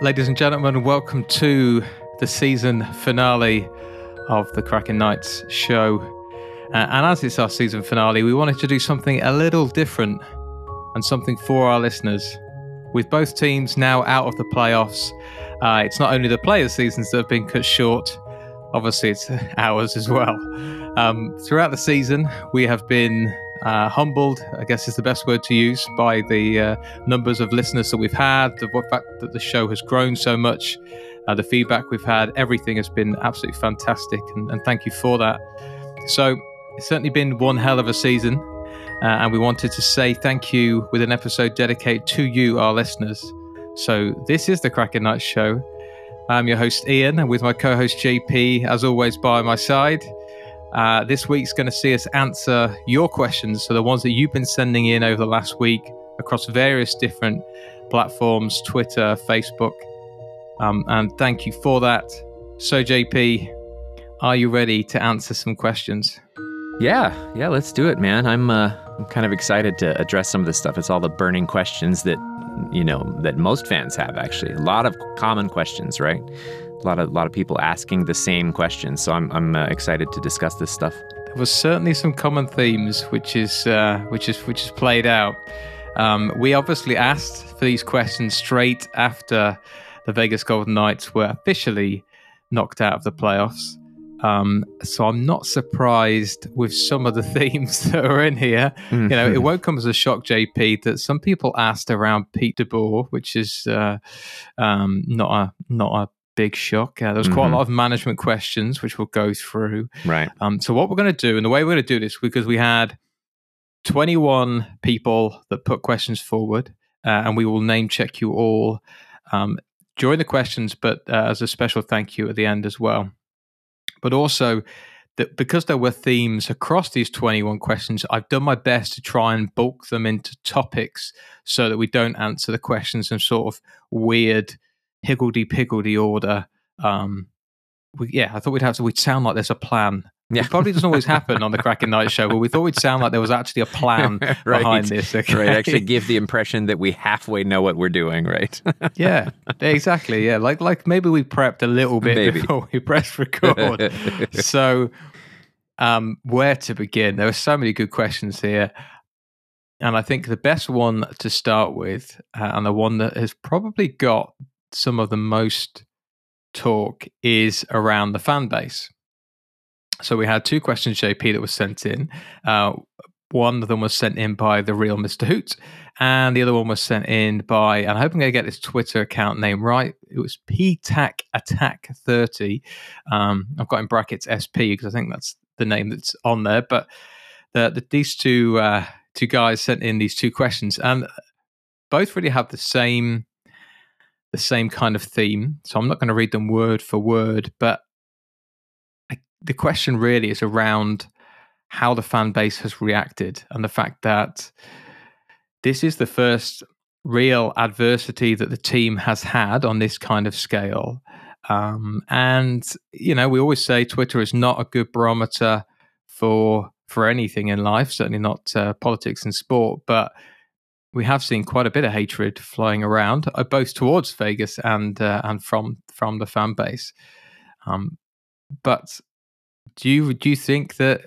ladies and gentlemen. Welcome to the season finale of the Krakin Knights show. Uh, and as it's our season finale, we wanted to do something a little different and something for our listeners. With both teams now out of the playoffs, uh, it's not only the players' seasons that have been cut short, obviously, it's ours as well. Um, throughout the season, we have been uh, humbled, I guess is the best word to use, by the uh, numbers of listeners that we've had, the fact that the show has grown so much, uh, the feedback we've had, everything has been absolutely fantastic, and, and, thank you for that. So it's certainly been one hell of a season, uh, and we wanted to say thank you with an episode dedicated to you, our listeners. So this is the Krakin Knights Show. I'm your host Ian, and with my co-host JP, as always, by my side. Uh, this week's going to see us answer your questions, so the ones that you've been sending in over the last week across various different platforms Twitter, Facebook. Um, and thank you for that. So, JP, are you ready to answer some questions? Yeah, yeah, let's do it, man. I'm uh, I'm kind of excited to address some of this stuff. It's all the burning questions that you know that most fans have. Actually, a lot of common questions, right? A lot of a lot of people asking the same questions. So I'm I'm uh, excited to discuss this stuff. There was certainly some common themes, which is uh, which is which is played out. Um, we obviously asked for these questions straight after the Vegas Golden Knights were officially knocked out of the playoffs. Um, so I'm not surprised with some of the themes that are in here. Mm-hmm. You know, it mm-hmm. won't come as a shock, JP, that some people asked around Pete DeBoer, which is uh, um, not a not a big shock. Uh, there was quite mm-hmm. a lot of management questions, which we'll go through. Right. Um, so what we're going to do, and the way we're going to do this, because we had 21 people that put questions forward, uh, and we will name check you all um, during the questions, but uh, as a special thank you at the end as well. But also, that because there were themes across these 21 questions, I've done my best to try and bulk them into topics so that we don't answer the questions in sort of weird higgledy piggledy order. Um, we, yeah, I thought we'd have to. We'd sound like there's a plan. Yeah. It probably doesn't always happen on the Krakin Knight Show, but we thought we'd sound like there was actually a plan right. behind this. Okay? Right, actually give the impression that we halfway know what we're doing, right? yeah, exactly. Yeah, like like maybe we prepped a little bit maybe. before we pressed record. so, um, where to begin? There are so many good questions here. And I think the best one to start with, uh, and the one that has probably got some of the most talk is around the fan base. So we had two questions, JP, that was sent in. Uh, one of them was sent in by the real Mr. Hoot, and the other one was sent in by, and I hope I'm going to get this Twitter account name right. It was PTAC Attack 30. Um, I've got in brackets SP because I think that's the name that's on there. But the, the, these two uh, two guys sent in these two questions, and both really have the same the same kind of theme. So I'm not going to read them word for word, but I, the question really is around how the fan base has reacted and the fact that this is the first real adversity that the team has had on this kind of scale. Um, and you know, we always say Twitter is not a good barometer for for anything in life, certainly not uh, politics and sport, but we have seen quite a bit of hatred flying around, uh, both towards Vegas and uh, and from from the fan base. Um, but do you do you think that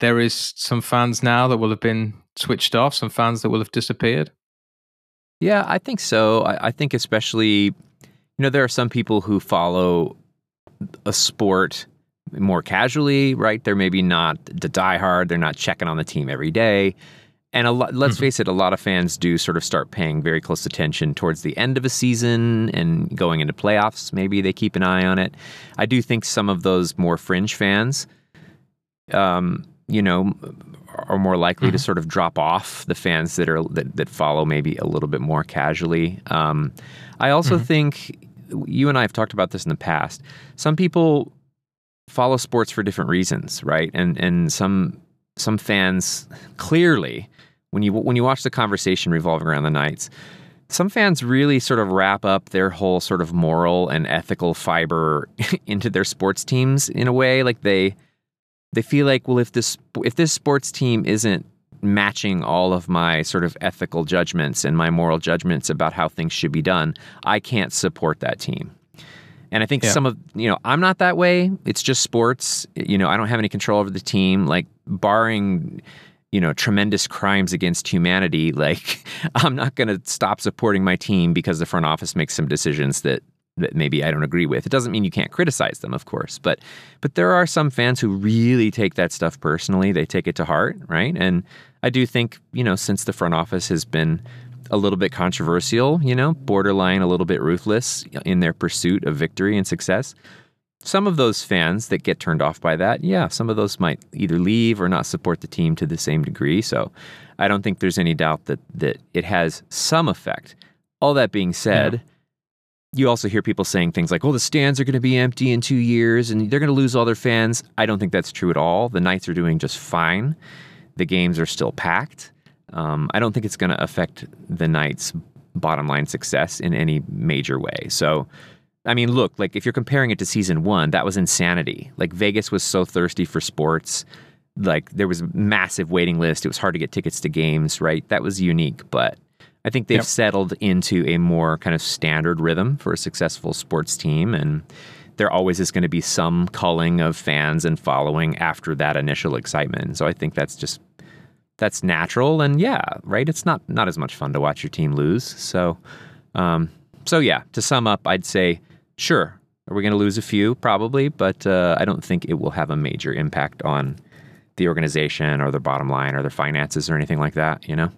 there is some fans now that will have been switched off, some fans that will have disappeared? Yeah, I think so. I, I think especially, you know, there are some people who follow a sport more casually, right? They're maybe not the diehard. They're not checking on the team every day. And a lot, let's mm-hmm. face it, a lot of fans do sort of start paying very close attention towards the end of a season and going into playoffs. Maybe they keep an eye on it. I do think some of those more fringe fans, um, you know, are more likely mm-hmm. to sort of drop off the fans that are that, that follow maybe a little bit more casually. Um, I also mm-hmm. think you and I have talked about this in the past. Some people follow sports for different reasons, right? And and some some fans clearly when you when you watch the conversation revolving around the Knights, some fans really sort of wrap up their whole sort of moral and ethical fiber into their sports teams in a way like they they feel like well if this if this sports team isn't matching all of my sort of ethical judgments and my moral judgments about how things should be done, I can't support that team. And I think yeah. some of, you know, I'm not that way. It's just sports. You know, I don't have any control over the team. Like, barring, you know, tremendous crimes against humanity, like, I'm not going to stop supporting my team because the front office makes some decisions that that maybe I don't agree with. It doesn't mean you can't criticize them, of course, but but there are some fans who really take that stuff personally. They take it to heart, right? And I do think, you know, since the front office has been a little bit controversial, you know, borderline a little bit ruthless in their pursuit of victory and success. Some of those fans that get turned off by that, yeah, some of those might either leave or not support the team to the same degree. So I don't think there's any doubt that that it has some effect. All that being said, yeah you also hear people saying things like, "Oh, the stands are going to be empty in two years, and they're going to lose all their fans." I don't think that's true at all. The Knights are doing just fine. The games are still packed. Um, I don't think it's going to affect the Knights' bottom line success in any major way. So, I mean, look, like if you're comparing it to season one, that was insanity. Like Vegas was so thirsty for sports. Like there was a massive waiting list. It was hard to get tickets to games, right? That was unique, but I think they've yep. settled into a more kind of standard rhythm for a successful sports team. And there always is going to be some culling of fans and following after that initial excitement. So I think that's just that's natural and yeah, right. It's not not as much fun to watch your team lose. So, um, so yeah. To sum up, I'd say sure. Are we going to lose a few? Probably, but uh, I don't think it will have a major impact on the organization or their bottom line or their finances or anything like that. You know.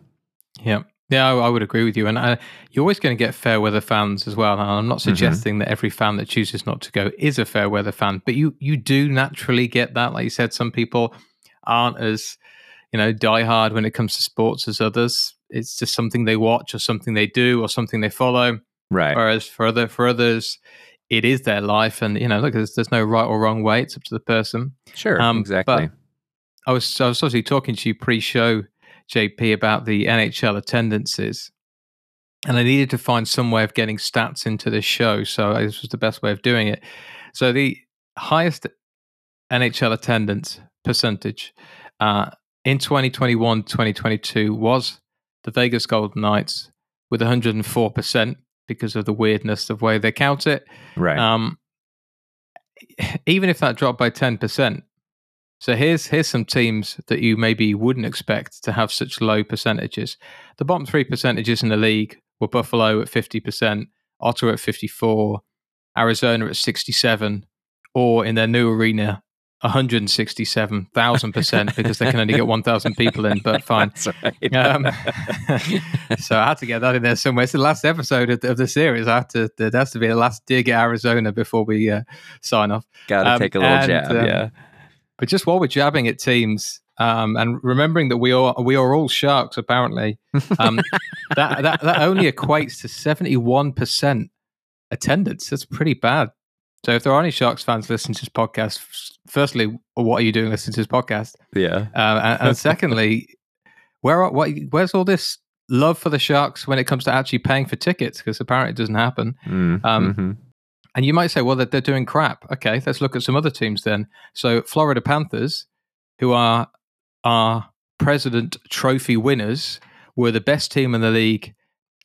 Yeah. Yeah, I, I, would agree with you. And uh, you're always going to get fair weather fans as well. And I'm not mm-hmm. suggesting mm-hmm. that every fan that chooses not to go is a fair weather fan, but you you do naturally get that. Like you said, some people aren't as you know diehard when it comes to sports as others. It's just something they watch or something they do or something they follow. Right. Whereas for other for others, it is their life, and you know, look, there's, there's no right or wrong way. It's up to the person. Sure. Um, exactly. I was I was obviously talking to you pre-show JP, about the NHL attendances. And I needed to find some way of getting stats into this show. So this was the best way of doing it. So the highest NHL attendance percentage uh, in 2021 2022 was the Vegas Golden Knights with 104% because of the weirdness of the way they count it. Right. Um, even if that dropped by 10%, so here's here's some teams that you maybe wouldn't expect to have such low percentages. The bottom three percentages in the league were Buffalo at fifty percent, Ottawa at fifty four, Arizona at sixty seven, or in their new arena 167,000 percent because they can only get 1,000 people in, but fine. Right. Um, so I had to get that in there somewhere. It's the last episode of, of the series. I have to, there has to be the last dig at Arizona before we uh, sign off. Got to um, take a little and, jab, um, yeah. But just while we're jabbing at teams, um, and remembering that we are we are all sharks apparently, um, that, that that only equates to seventy one percent attendance. That's pretty bad. So if there are any Sharks fans listening to this podcast, firstly, what are you doing listening to this podcast? Yeah, uh, and, and, secondly, where are, what, where's all this love for the Sharks when it comes to actually paying for tickets? Because apparently it doesn't happen. Mm, um, mm-hmm. And you might say, well, they're, they're doing crap. Okay, let's look at some other teams then. So, Florida Panthers, who are our President Trophy winners, were the best team in the league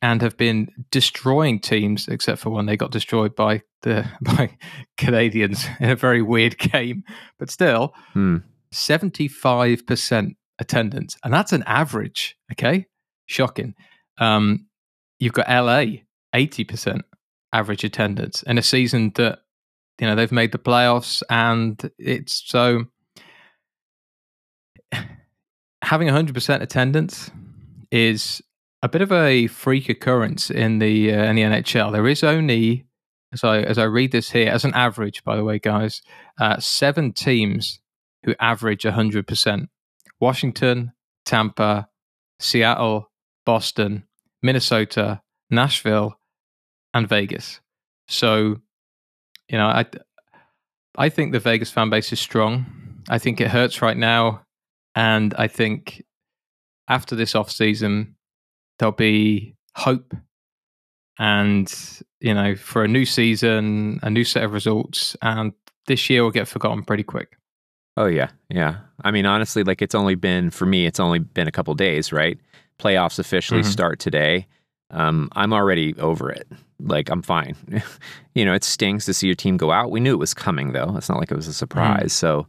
and have been destroying teams, except for when they got destroyed by the by Canadiens in a very weird game. But still, seventy five percent attendance, and that's an average. Okay, shocking. Um, you've got LA eighty percent average attendance in a season that you know they've made the playoffs and it's so having 100% attendance is a bit of a freak occurrence in the uh, in the NHL. There is only as I as I read this here as an average, by the way, guys, uh, seven teams who average 100%. Washington, Tampa, Seattle, Boston, Minnesota, Nashville, and Vegas. So, you know, I I think the Vegas fan base is strong. I think it hurts right now, and I think after this off season there'll be hope and you know for a new season a new set of results and this year will get forgotten pretty quick Oh yeah, yeah. I mean, honestly, like it's only been for me, it's only been a couple days, right? Playoffs officially mm-hmm. start today. Um, I'm already over it. Like I'm fine. you know, it stings to see your team go out. We knew it was coming though. It's not like it was a surprise. Mm. So,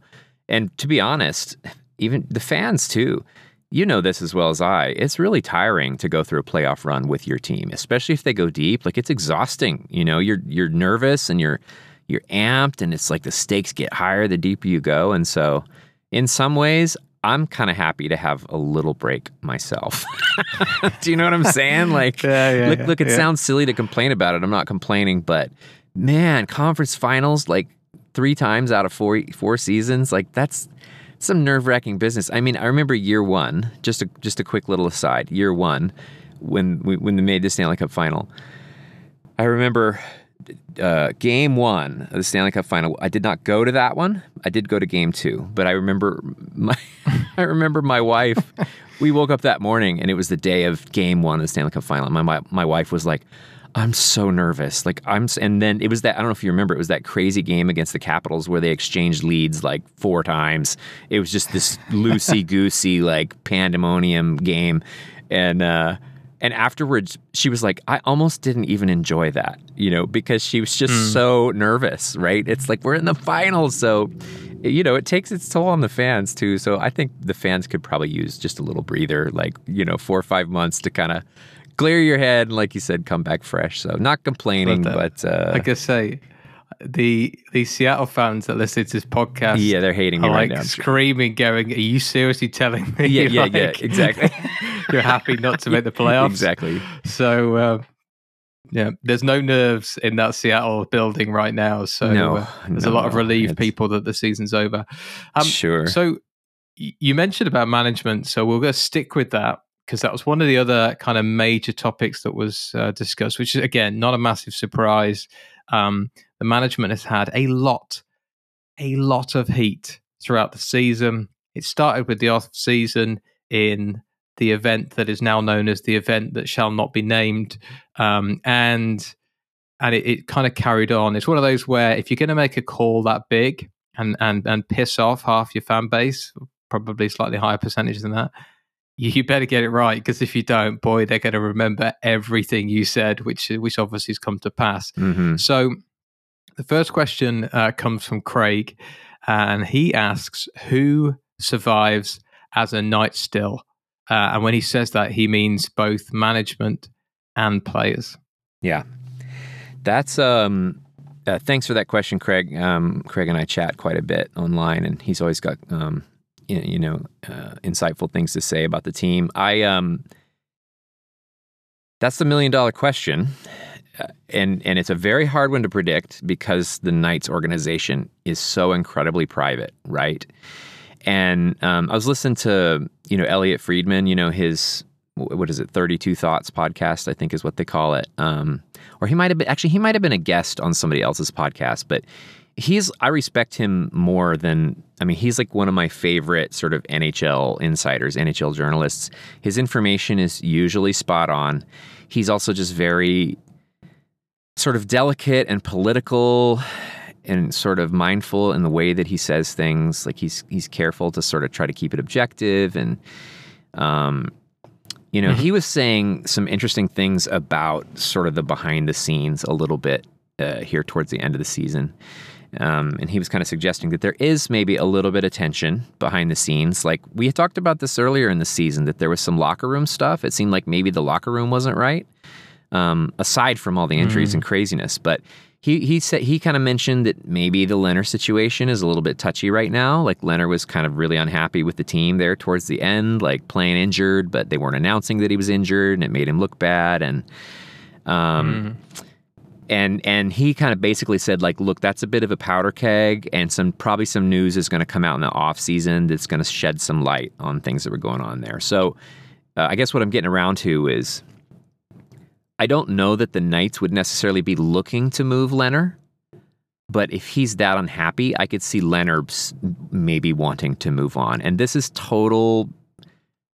and to be honest, even the fans too. You know this as well as I. It's really tiring to go through a playoff run with your team, especially if they go deep. Like it's exhausting. You know, you're you're nervous and you're you're amped and it's like the stakes get higher the deeper you go. And so in some ways, I'm kind of happy to have a little break myself. Do you know what I'm saying? Like, yeah, yeah, look, look, it yeah. sounds silly to complain about it. I'm not complaining, but man, conference finals like three times out of four four seasons, like that's some nerve wracking business. I mean, I remember year one. Just a just a quick little aside. Year one, when we, when they made the Stanley Cup final, I remember uh, game one of the Stanley Cup final. I did not go to that one. I did go to game two, but I remember my I remember my wife. we woke up that morning and it was the day of game one of the Stanley Cup final. My my, my wife was like, "I'm so nervous." Like I'm, and then it was that I don't know if you remember. It was that crazy game against the Capitals where they exchanged leads like four times. It was just this loosey goosey like pandemonium game, and. uh and afterwards, she was like, I almost didn't even enjoy that, you know, because she was just mm. so nervous, right? It's like we're in the finals. So, you know, it takes its toll on the fans too. So I think the fans could probably use just a little breather, like, you know, four or five months to kind of clear your head and, like you said, come back fresh. So not complaining, but. Uh, like I say, the the Seattle fans that listen to this podcast, yeah, they're hating me right like now. Screaming, going, "Are you seriously telling me? Yeah, yeah, like, yeah, exactly. you're happy not to make the playoffs, exactly. So, uh, yeah, there's no nerves in that Seattle building right now. So no, uh, there's no, a lot of relieved people that the season's over. Um, sure. So you mentioned about management, so we're going to stick with that because that was one of the other kind of major topics that was uh, discussed, which is again not a massive surprise. Um, the management has had a lot, a lot of heat throughout the season. It started with the off season in the event that is now known as the event that shall not be named, um, and and it, it kind of carried on. It's one of those where if you're going to make a call that big and and and piss off half your fan base, probably slightly higher percentage than that, you better get it right because if you don't, boy, they're going to remember everything you said, which which obviously has come to pass. Mm-hmm. So, the first question uh, comes from Craig, and he asks, "Who survives as a knight still?" Uh, and when he says that, he means both management and players. Yeah, that's um. Uh, thanks for that question, Craig. Um, Craig and I chat quite a bit online, and he's always got um, you know uh, insightful things to say about the team. I um, that's the million dollar question, uh, and and it's a very hard one to predict because the Knights organization is so incredibly private, right? And um, I was listening to you know Elliotte Friedman, you know his what is it 32 thoughts podcast i think is what they call it um, or he might have been actually he might have been a guest on somebody else's podcast but he's i respect him more than i mean he's like one of my favorite sort of nhl insiders nhl journalists his information is usually spot on he's also just very sort of delicate and political and sort of mindful in the way that he says things. Like he's he's careful to sort of try to keep it objective and um you know, mm-hmm. he was saying some interesting things about sort of the behind the scenes a little bit uh, here towards the end of the season. Um, and he was kind of suggesting that there is maybe a little bit of tension behind the scenes. Like we had talked about this earlier in the season, that there was some locker room stuff. It seemed like maybe the locker room wasn't right, um, aside from all the injuries mm. and craziness. But he he said he kind of mentioned that maybe the Lehner situation is a little bit touchy right now. Like Lehner was kind of really unhappy with the team there towards the end, like playing injured, but they weren't announcing that he was injured, and it made him look bad. And um, mm. And and he kind of basically said like, look, that's a bit of a powder keg, and some probably some news is going to come out in the off season that's going to shed some light on things that were going on there. So uh, I guess what I'm getting around to is I don't know that the Knights would necessarily be looking to move Lehner, but if he's that unhappy, I could see Lehner maybe wanting to move on. And this is total.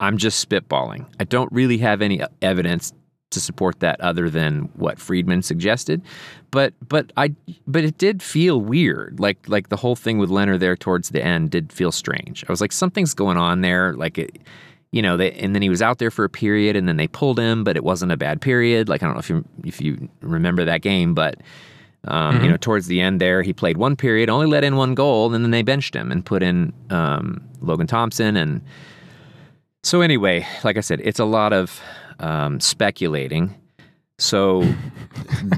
I'm just spitballing. I don't really have any evidence to support that other than what Friedman suggested. But but I but it did feel weird. Like like the whole thing with Lehner there towards the end did feel strange. I was like something's going on there. Like it you know, they, and then he was out there for a period, and then they pulled him, but it wasn't a bad period. Like I don't know if you if you remember that game, but um, mm-hmm. you know, towards the end there, he played one period, only let in one goal, and then they benched him and put in um, Logan Thompson. And so anyway, like I said, it's a lot of um, speculating. So,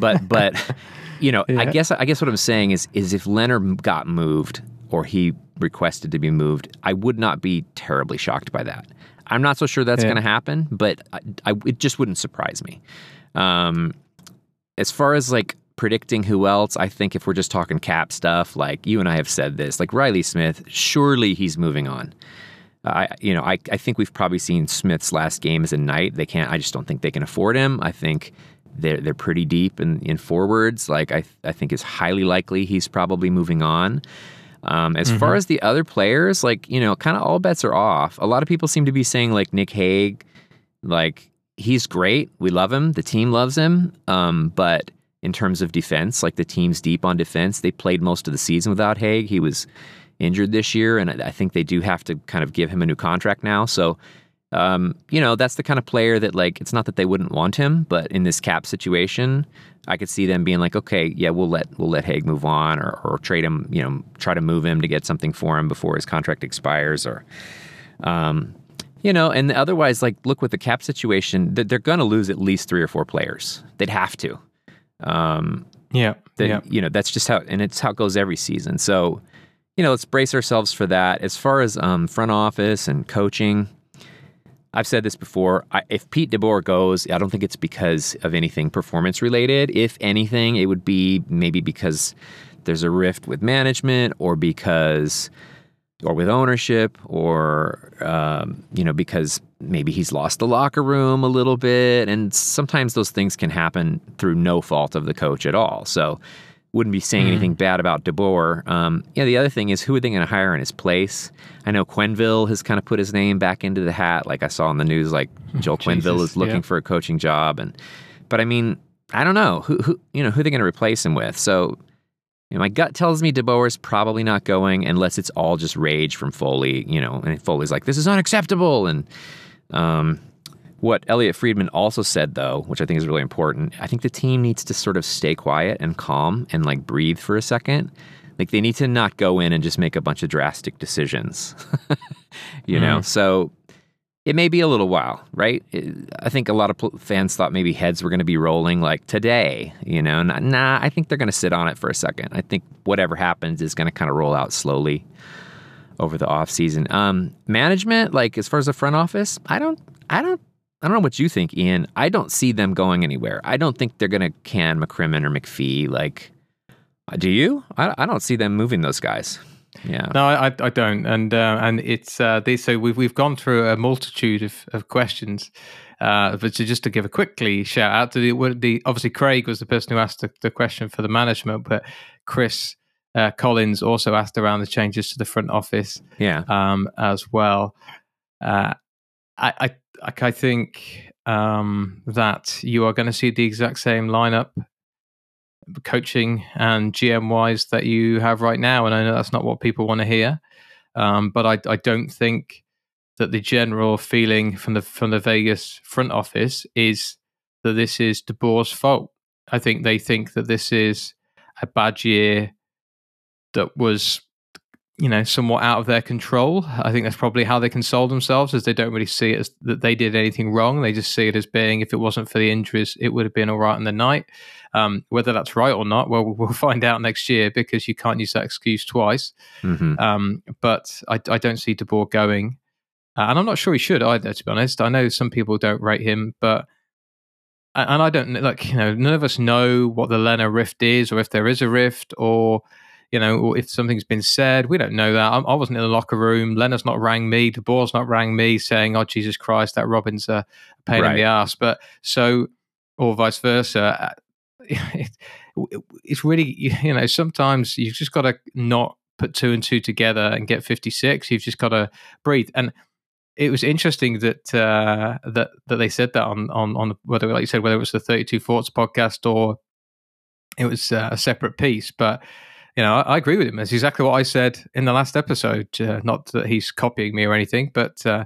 but but you know, yeah. I guess I guess what I'm saying is is if Lehner got moved or he requested to be moved, I would not be terribly shocked by that. I'm not so sure that's yeah. going to happen, but I, I, it just wouldn't surprise me. Um, as far as like predicting who else, I think if we're just talking cap stuff, like you and I have said this, like Reilly Smith, surely he's moving on. I, you know, I, I think we've probably seen Smith's last game as a Knight. They can't. I just don't think they can afford him. I think they're they're pretty deep in, in forwards. Like I, I think it's highly likely he's probably moving on. Um, as mm-hmm. far as the other players, like, you know, kind of all bets are off. A lot of people seem to be saying, like, Nic Hague, like, he's great. We love him. The team loves him. Um, but in terms of defense, like, the team's deep on defense. They played most of the season without Hague. He was injured this year, and I think they do have to kind of give him a new contract now. So, um, you know, that's the kind of player that, like, it's not that they wouldn't want him, but in this cap situation, I could see them being like, okay, yeah, we'll let we'll let Hague move on, or, or trade him, you know, try to move him to get something for him before his contract expires, or, um, you know, and otherwise, like, look with the cap situation, they're going to lose at least three or four players. They'd have to. Um, yeah, yeah. You know, that's just how, and it's how it goes every season. So, you know, let's brace ourselves for that. As far as um, front office and coaching, I've said this before. I, if Pete DeBoer goes, I don't think it's because of anything performance related. If anything, it would be maybe because there's a rift with management or because or with ownership or um, you know because maybe he's lost the locker room a little bit and sometimes those things can happen through no fault of the coach at all so wouldn't be saying mm. anything bad about DeBoer. Um, yeah, the other thing is who are they going to hire in his place? I know Quenneville has kind of put his name back into the hat. Like I saw in the news, like Joel Quenneville is looking yeah. for a coaching job, and but I mean, I don't know who who you know who they're going to replace him with. So you know, my gut tells me DeBoer's probably not going unless it's all just rage from Foley. You know, and Foley's like, "This is unacceptable," and um, what Elliot Friedman also said, though, which I think is really important, I think the team needs to sort of stay quiet and calm and like breathe for a second. Like they need to not go in and just make a bunch of drastic decisions, you mm. know? So it may be a little while, right? It, I think a lot of fans thought maybe heads were going to be rolling like today, you know? Nah, nah I think they're going to sit on it for a second. I think whatever happens is going to kind of roll out slowly over the off season. Um, management, like as far as the front office, I don't, I don't I don't know what you think, Ian. I don't see them going anywhere. I don't think they're going to can McCrimmon or McPhee. Like, do you? I, I don't see them moving those guys. Yeah. No, I, I don't. And uh, and it's uh, they, so we've we've gone through a multitude of, of questions. Uh, but to just to give a quickly shout out to the, the obviously Craig was the person who asked the, the question for the management, but Chris uh, Collins also asked around the changes to the front office. Yeah. Um, as well. Uh, I, I I think um, that you are going to see the exact same lineup, coaching and GM wise, that you have right now. And I know that's not what people want to hear, um, but I, I don't think that the general feeling from the from the Vegas front office is that this is DeBoer's fault. I think they think that this is a bad year that was you know somewhat out of their control. I think that's probably how they console themselves as they don't really see it as that they did anything wrong. They just see it as being if it wasn't for the injuries it would have been all right in the night. Um, whether that's right or not well we'll find out next year because you can't use that excuse twice. Mm-hmm. um, but I, I, don't see DeBoer going. Uh, and i'm not sure he should either to be honest. I know some people don't rate him but and i don't like you know none of us know what the Lehner rift is or if there is a rift or you know, if something's been said, we don't know that. I, I wasn't in the locker room. Lehner's not rang me. DeBoer's not rang me saying, "Oh Jesus Christ, that Robin's a pain right. in the ass." But so, or vice versa. It, it's really, you know, sometimes you've just got to not put two and two together and get 56. You've just got to breathe. And it was interesting that uh, that that they said that on on on whether like you said whether it was the 32 Thoughts podcast or it was uh, a separate piece, but you know, I, I, agree with him. It's exactly what I said in the last episode. Uh, not that he's copying me or anything, but uh,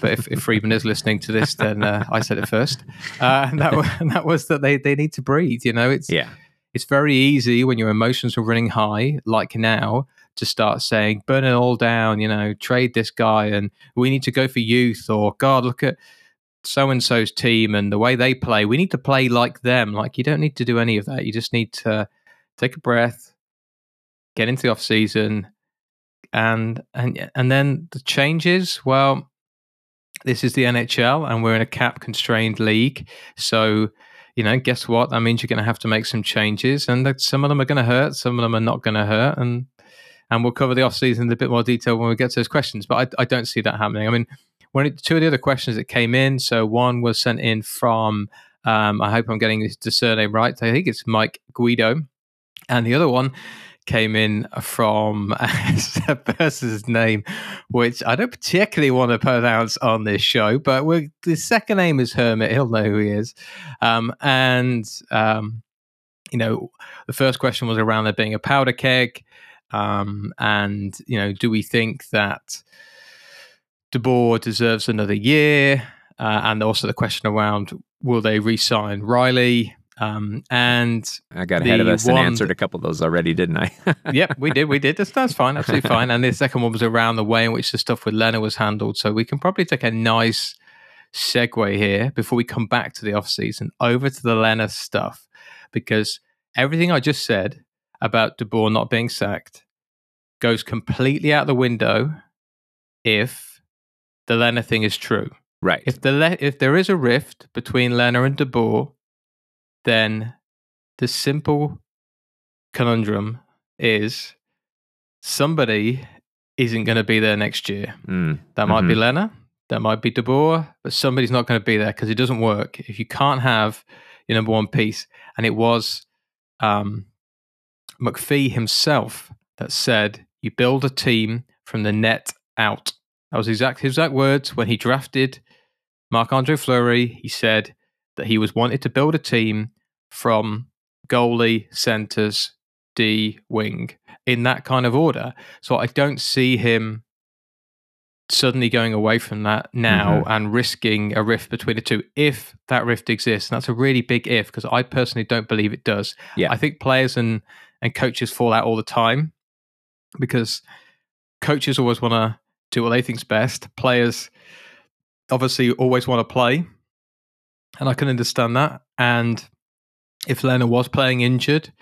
but if, if Friedman is listening to this, then uh, I said it first. Uh, and that and that was that they they need to breathe. You know, it's yeah, it's very easy when your emotions are running high, like now, to start saying burn it all down. You know, trade this guy, and we need to go for youth, or God, look at so and so's team and the way they play. We need to play like them. Like you don't need to do any of that. You just need to take a breath get into the off season, and and and then the changes. Well, this is the NHL, and we're in a cap constrained league, so you know, guess what? That means you're going to have to make some changes, and some of them are going to hurt, some of them are not going to hurt, and and we'll cover the off season in a bit more detail when we get to those questions. But I, I don't see that happening. I mean, one it, two of the other questions that came in. So one was sent in from um, I hope I'm getting the surname right. I think it's Mike Guido, and the other one came in from a person's name, which I don't particularly want to pronounce on this show, but the second name is Hermit. He'll know who he is. Um, and, um, you know, the first question was around there being a powder keg. Um, and, you know, do we think that DeBoer deserves another year? Uh, and also the question around will they re sign Reilly? Um, and I got ahead of us and answered a couple of those already, didn't I? yep, we did. We did. That's, that's fine. Absolutely fine. And the second one was around the way in which the stuff with Lehner was handled. So we can probably take a nice segue here before we come back to the off season over to the Lehner stuff because everything I just said about DeBoer not being sacked goes completely out the window if the Lehner thing is true. Right. If the if there is a rift between Lehner and DeBoer, then the simple conundrum is somebody isn't going to be there next year. Mm. That might mm-hmm. be Lehner, that might be DeBoer, but somebody's not going to be there because it doesn't work if you can't have your number one piece. And it was um, McPhee himself that said, "You build a team from the net out." That was exact his exact words when he drafted Marc Andre Fleury. He said, that he was wanted to build a team from goalie, centers, D, wing in that kind of order. So I don't see him suddenly going away from that now mm-hmm. and risking a rift between the two if that rift exists. And that's a really big if because I personally don't believe it does. Yeah. I think players and, and coaches fall out all the time because coaches always want to do what they think's best. Players obviously always want to play and I can understand that. And if Lehner was playing injured,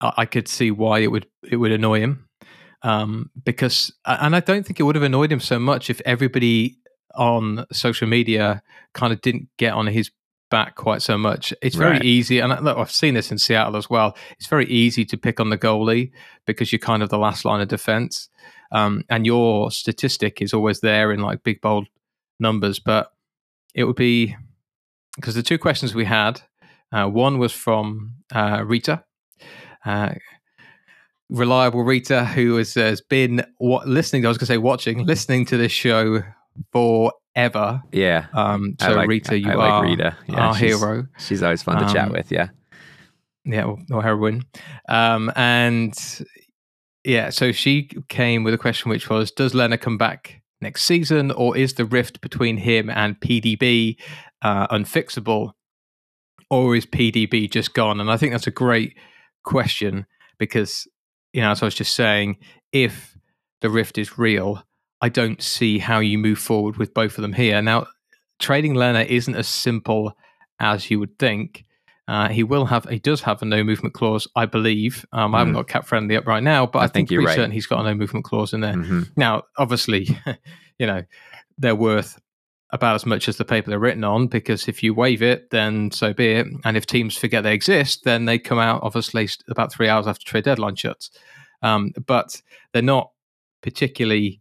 I could see why it would it would annoy him. Um, because, and I don't think it would have annoyed him so much if everybody on social media kind of didn't get on his back quite so much. It's very right. easy, and look, I've seen this in Seattle as well. It's very easy to pick on the goalie because you're kind of the last line of defense, um, and your statistic is always there in like big bold numbers. But it would be because the two questions we had, uh, one was from uh, Rita, uh, reliable Rita, who has, has been what, listening. I was going to say watching, listening to this show forever. Yeah. Um, so like, Rita, you I are like Rita. Yeah, our she's, hero. She's always fun to um, chat with. Yeah. Yeah, or, or heroine. Um, and yeah, so she came with a question which was, does Lehner come back next season, or is the rift between him and PDB uh, unfixable, or is PDB just gone? And I think that's a great question because, you know, as I was just saying, if the rift is real, I don't see how you move forward with both of them here. Now, trading Lehner isn't as simple as you would think. Uh, he will have, he does have a no movement clause, I believe. Um, I haven't mm. got cap friendly up right now, but I, I think, think pretty right. certain he's got a no movement clause in there. Mm-hmm. Now, obviously, you know, they're worth about as much as the paper they're written on because if you waive it, then so be it. And if teams forget they exist, then they come out obviously about three hours after trade deadline shuts. Um, but they're not particularly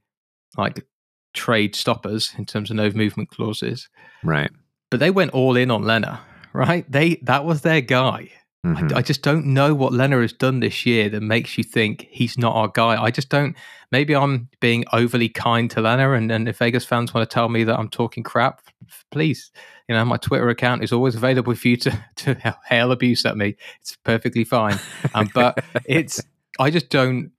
like trade stoppers in terms of no movement clauses. Right. But they went all in on Lehner, right? They that was their guy. Mm-hmm. I, I, just don't know what Lehner has done this year that makes you think he's not our guy. I just don't. Maybe I'm being overly kind to Lehner, and, and if Vegas fans want to tell me that I'm talking crap, please. You know, my Twitter account is always available for you to to hail abuse at me. It's perfectly fine. Um, but it's I just don't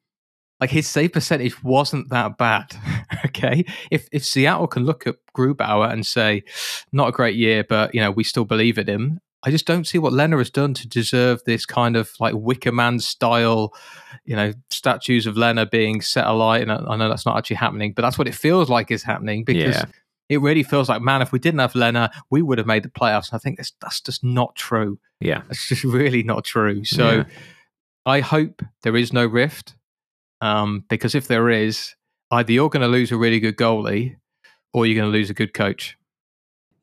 like his save percentage wasn't that bad. okay, if if Seattle can look at Grubauer and say, not a great year, but you know we still believe in him, I just don't see what Lehner has done to deserve this kind of like Wicker Man style, you know, statues of Lehner being set alight. And I, know that's not actually happening, but that's what it feels like is happening because yeah. it really feels like, man, if we didn't have Lehner, we would have made the playoffs. And I think that's, that's just not true. Yeah. It's just really not true. So yeah. I hope there is no rift um, because if there is, either you're going to lose a really good goalie or you're going to lose a good coach.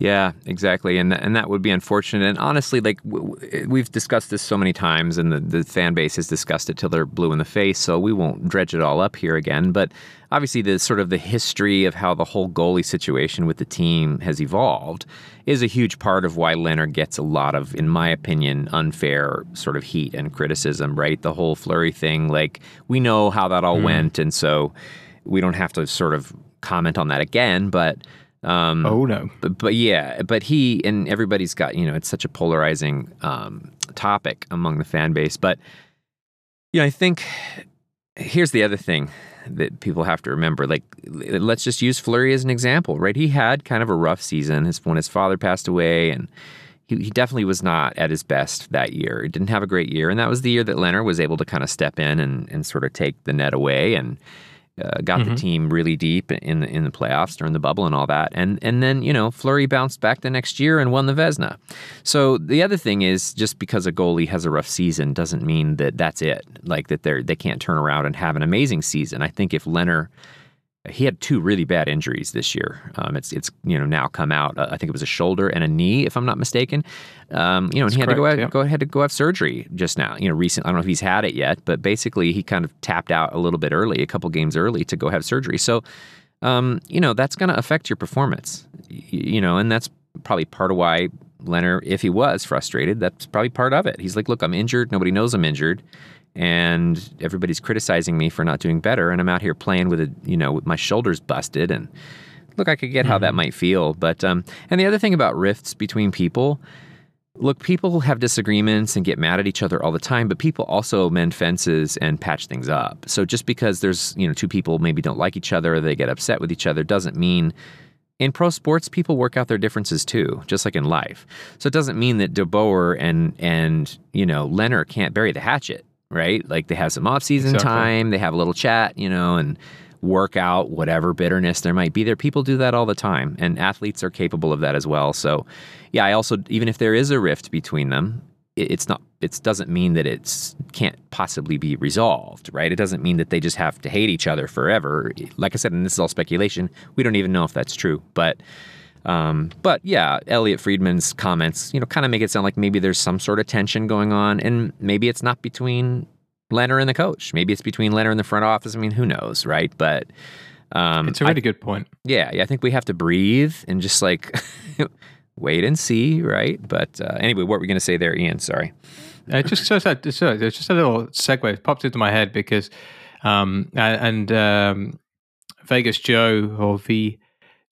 Yeah, exactly, and and that would be unfortunate. And honestly, like we've discussed this so many times, and the, the fan base has discussed it till they're blue in the face. So we won't dredge it all up here again. But obviously, the sort of the history of how the whole goalie situation with the team has evolved is a huge part of why Lehner gets a lot of, in my opinion, unfair sort of heat and criticism. Right, the whole Fleury thing. Like we know how that all mm. went, and so we don't have to sort of comment on that again. But um, oh no! But, but yeah, but he and everybody's got you know it's such a polarizing um, topic among the fan base. But you know, I think here's the other thing that people have to remember. Like, let's just use Fleury as an example, right? He had kind of a rough season. His when his father passed away, and he, he definitely was not at his best that year. He didn't have a great year, and that was the year that Lehner was able to kind of step in and and sort of take the net away and uh, got mm-hmm. the team really deep in the in the playoffs during the bubble and all that. And and then you know Fleury bounced back the next year and won the Vezina. So the other thing is just because a goalie has a rough season doesn't mean that that's it. Like that they they can't turn around and have an amazing season. I think if Lehner he had two really bad injuries this year. Um, it's it's you know now come out. Uh, I think it was a shoulder and a knee, if I'm not mistaken. Um, you know, and he had correct, to go out, yeah. go ahead to go have surgery just now. You know, recent. I don't know if he's had it yet, but basically he kind of tapped out a little bit early, a couple games early to go have surgery. So, um, you know, that's going to affect your performance. You, know, and that's probably part of why Lehner, if he was frustrated, that's probably part of it. He's like, look, I'm injured. Nobody knows I'm injured and everybody's criticizing me for not doing better and i'm out here playing with a you know with my shoulders busted and look i could get how mm-hmm. that might feel but um and the other thing about rifts between people look people have disagreements and get mad at each other all the time but people also mend fences and patch things up so just because there's you know two people maybe don't like each other or they get upset with each other doesn't mean in pro sports, people work out their differences too, just like in life. So it doesn't mean that DeBoer and and you know Lehner can't bury the hatchet right? Like they have some off season exactly. time, they have a little chat, you know, and work out whatever bitterness there might be there. People do that all the time, and athletes are capable of that as well. So, yeah, I also even if there is a rift between them, it's not it doesn't mean that it can't possibly be resolved, right? It doesn't mean that they just have to hate each other forever. Like I said, and this is all speculation. We don't even know if that's true, but. Um, but yeah, Elliotte Friedman's comments, you know, kind of make it sound like maybe there's some sort of tension going on, and maybe it's not between Lehner and the coach. Maybe it's between Lehner and the front office. I mean, who knows, right? But um, it's a really I, good point. Yeah, yeah, I think we have to breathe and just like wait and see, right? But uh, anyway, what were we going to say there, Ian? Sorry. Uh, just so that so there's just a little segue it popped into my head because um, and um, Vegas Joe or V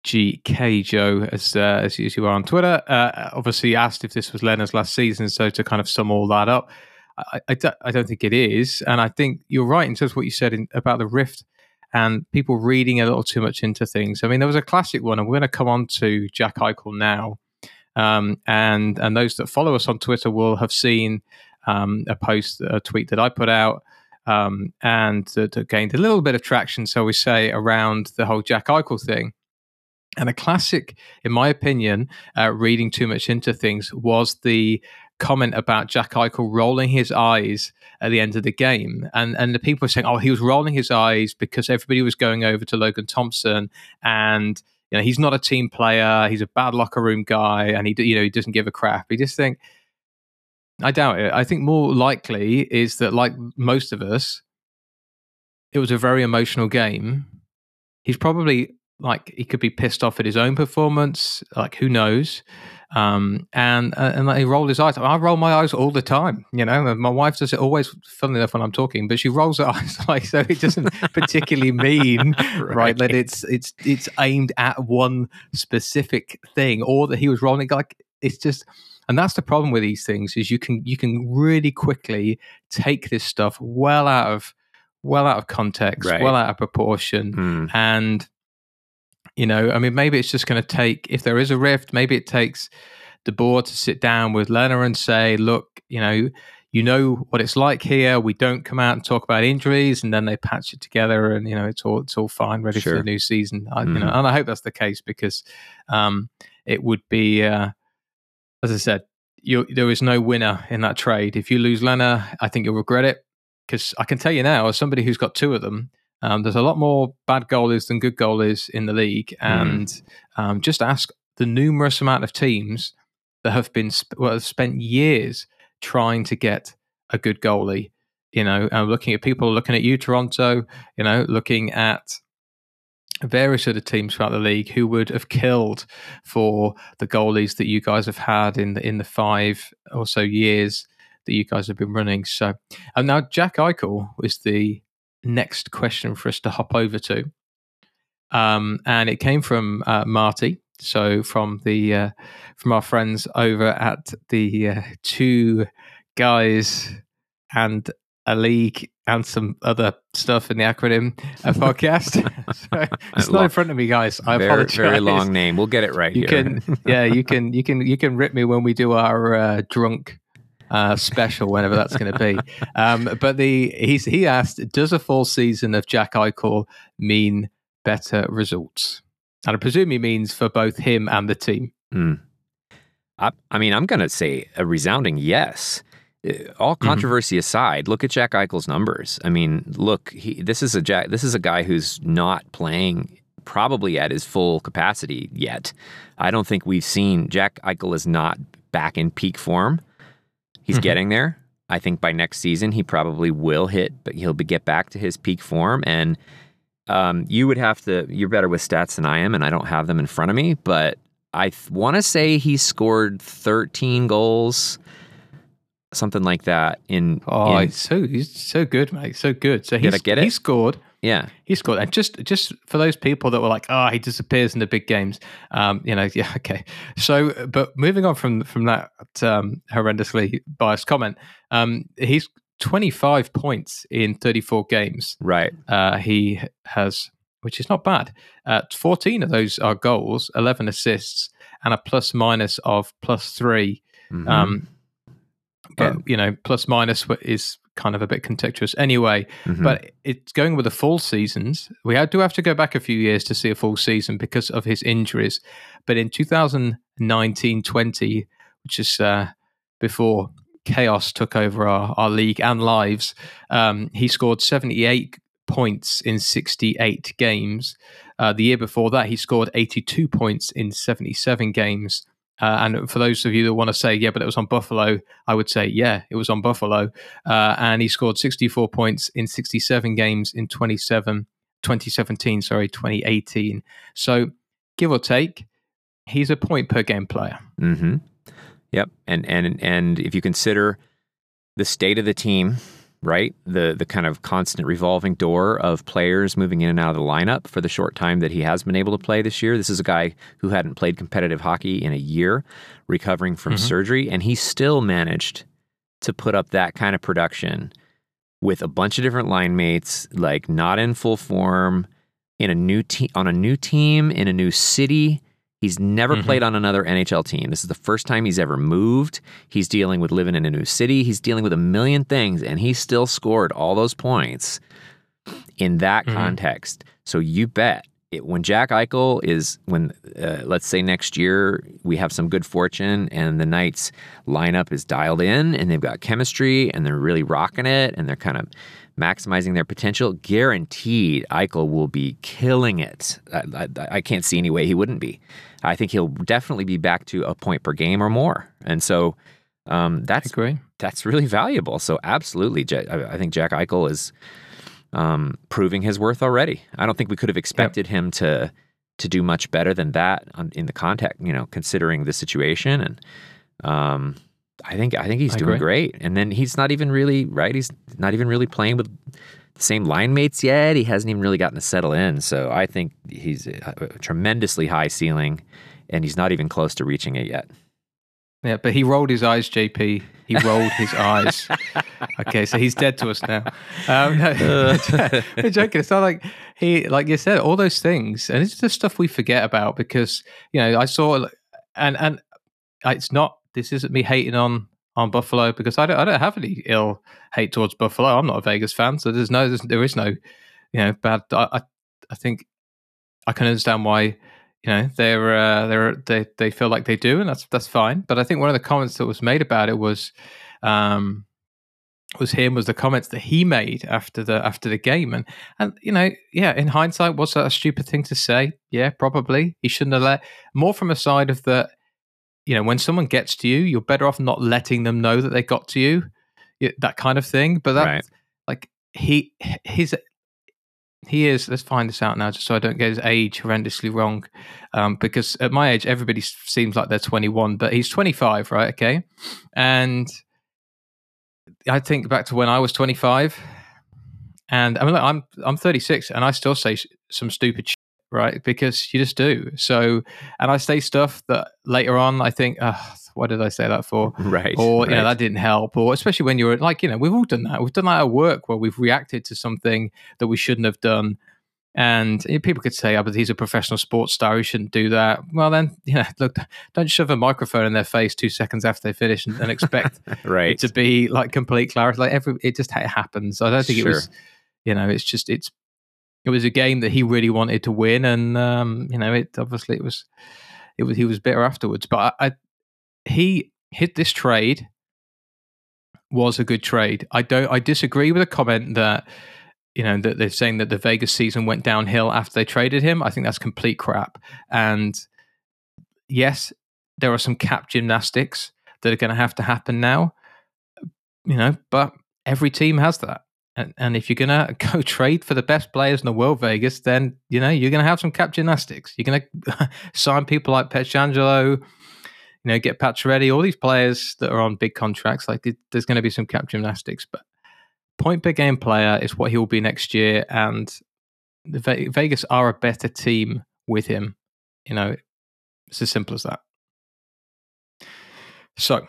GK Joe, as, uh, as, as you are on Twitter, uh, obviously asked if this was Lehner's last season. So to kind of sum all that up, I, I, don't, I don't think it is. And I think you're right in terms of what you said in, about the rift and people reading a little too much into things. I mean, there was a classic one, and we're going to come on to Jack Eichel now. Um, and and those that follow us on Twitter will have seen um, a post, a tweet that I put out, um, and that gained a little bit of traction, so we say, around the whole Jack Eichel thing. And a classic, in my opinion, uh, reading too much into things was the comment about Jack Eichel rolling his eyes at the end of the game, and and the people were saying, "Oh, he was rolling his eyes because everybody was going over to Logan Thompson, and you know he's not a team player, he's a bad locker room guy, and he you know he doesn't give a crap." He just think, I doubt it. I think more likely is that, like most of us, it was a very emotional game. He's probably like he could be pissed off at his own performance. Like who knows? Um, and uh, and he rolled his eyes. I roll my eyes all the time, you know. My wife does it always, funnily enough, when I'm talking, but she rolls her eyes like so. It doesn't particularly mean right. right that it's it's it's aimed at one specific thing, or that he was rolling like it's just. And that's the problem with these things is you can you can really quickly take this stuff well out of well out of context, right. well out of proportion, mm. and you know, I mean, maybe it's just going to take, if there is a rift, maybe it takes the board to sit down with Lehner and say, look, you know, you know what it's like here. We don't come out and talk about injuries, and then they patch it together, and you know it's all it's all fine, ready sure. for the new season. I, mm-hmm. you know, mm-hmm. and I hope that's the case because um, it would be, uh, as I said, you, there is no winner in that trade. If you lose Lehner, I think you'll regret it because I can tell you now, as somebody who's got two of them, um, there's a lot more bad goalies than good goalies in the league, hmm. and mm. um, just ask the numerous amount of teams that have been sp- well, have spent years trying to get a good goalie. You know, looking at people looking at you, Toronto. You know, looking at various other teams throughout the league who would have killed for the goalies that you guys have had in the in the five or so years that you guys have been running. So, and now Jack Eichel is the next question for us to hop over to. Um, and it came from uh, Marty. So from the uh, from our friends over at the uh, two guys and a league and some other stuff in the acronym uh, podcast. so it's not in front of me, guys. I very, apologize. Very long name. We'll get it right. You here. can, yeah, you can, you can, you can rip me when we do our uh, drunk uh, special, whenever that's going to be. Um, but the he's he asked, does a full season of Jack Eichel mean better results? And I presume he means for both him and the team. Mm. I, I, mean, I'm going to say a resounding yes. Uh, all mm-hmm. controversy mm-hmm. aside, look at Jack Eichel's numbers. I mean, look, he, this is a Jack. This is a guy who's not playing probably at his full capacity yet. I don't think we've seen Jack Eichel is not back in peak form. He's mm-hmm. getting there. I think by next season he probably will hit, but he'll be, get back to his peak form. And um, you would have to. You're better with stats than I am, and I don't have them in front of me. But I th- want to say he scored 13 goals, something like that. In oh, in, he's so he's so good, mate, so good. So he's, get it? he scored yeah, he scored. And just just for those people that were like, "Oh, he disappears in the big games," um, you know, yeah, okay. So, but moving on from from that um, horrendously biased comment, um, he's 25 points in 34 games. Right. Uh, he has, which is not bad. Uh, 14 of those are goals, 11 assists, and a plus minus of plus 3 mm-hmm. Um, but you know, plus minus is kind of a bit contextuous anyway. Mm-hmm. But it's going with the full seasons. We do have to go back a few years to see a full season because of his injuries. But in 2019 20, which is uh, before chaos took over our, our league and lives, um, he scored 78 points in 68 games. Uh, the year before that, he scored 82 points in 77 games. Uh, and for those of you that want to say, yeah, but it was on Buffalo, I would say, yeah, it was on Buffalo. Uh, and he scored 64 points in 67 games in 27, 2017, sorry, 2018. So give or take, he's a point per game player. Mm-hmm. Yep. And, and, and if you consider the state of the team, right? The the kind of constant revolving door of players moving in and out of the lineup for the short time that he has been able to play this year. This is a guy who hadn't played competitive hockey in a year, recovering from mm-hmm. surgery, and he still managed to put up that kind of production with a bunch of different line mates, like not in full form, in a new team on a new team in a new city He's never mm-hmm. played on another NHL team. This is the first time he's ever moved. He's dealing with living in a new city. He's dealing with a million things, and he still scored all those points in that mm-hmm. context. So you bet it, when Jack Eichel is when uh, let's say next year we have some good fortune and the Knights lineup is dialed in and they've got chemistry and they're really rocking it and they're kind of maximizing their potential, guaranteed Eichel will be killing it. I, I, I, can't see any way he wouldn't be. I think he'll definitely be back to a point per game or more. And so um, that's that's really valuable. So absolutely, I, think Jack Eichel is um, proving his worth already. I don't think we could have expected yep. him to to do much better than that in the context, you know, considering the situation. And um, I think I think he's I doing agree. great. And then he's not even really right. He's not even really playing with same line mates yet. He hasn't even really gotten to settle in. So I think he's a, tremendously high ceiling, and he's not even close to reaching it yet. Yeah, but he rolled his eyes, JP. He rolled his eyes. Okay, so he's dead to us now. Um, no, we're joking. It's not like he, like you said, all those things, and it's just stuff we forget about because you know I saw, and and it's not. This isn't me hating on on Buffalo because I don't I don't have any ill hate towards Buffalo. I'm not a Vegas fan, so there's no there's, there is no you know bad. I I, I think I can understand why you know they're uh, they're they they feel like they do, and that's that's fine. But I think one of the comments that was made about it was um, was him was the comments that he made after the after the game, and and you know yeah, in hindsight, was that a stupid thing to say? Yeah, probably. He shouldn't have let more from a side of the you know when someone gets to you, you're better off not letting them know that they got to you, that kind of thing. But that right. like he his he is. Let's find this out now, just so I don't get his age horrendously wrong. Um, because at my age, everybody seems like they're 21, but he's 25, right? Okay, and I think back to when I was 25, and I mean, look, I'm I'm 36, and I still say some stupid shit, right? Because you just do. So, and I say stuff that later on I think, oh, what did I say that for? Right. Or, right. you know, that didn't help. Or especially when you're like, you know, we've all done that. We've done that at work where we've reacted to something that we shouldn't have done. And eh, people could say, oh, but he's a professional sports star. He shouldn't do that. Well, then, you know, look, don't shove a microphone in their face two seconds after they finish and, and expect right. it to be like complete clarity. Like every, it just it happens. I don't think sure. it was, you know, it's just, it's, it was a game that he really wanted to win. And, um, you know, it obviously it was, it was, he was bitter afterwards. But I, I he hit this trade was a good trade. I don't. I disagree with a comment that you know that they're saying that the Vegas season went downhill after they traded him. I think that's complete crap. And yes, there are some cap gymnastics that are going to have to happen now. You know, but every team has that. And, and if you're going to go trade for the best players in the world, Vegas, then you know you're going to have some cap gymnastics. You're going to sign people like Pietrangelo, you know, get Pacioretty, all these players that are on big contracts. Like there's going to be some cap gymnastics, but point per game player is what he will be next year, and the Vegas are a better team with him. You know, it's as simple as that. So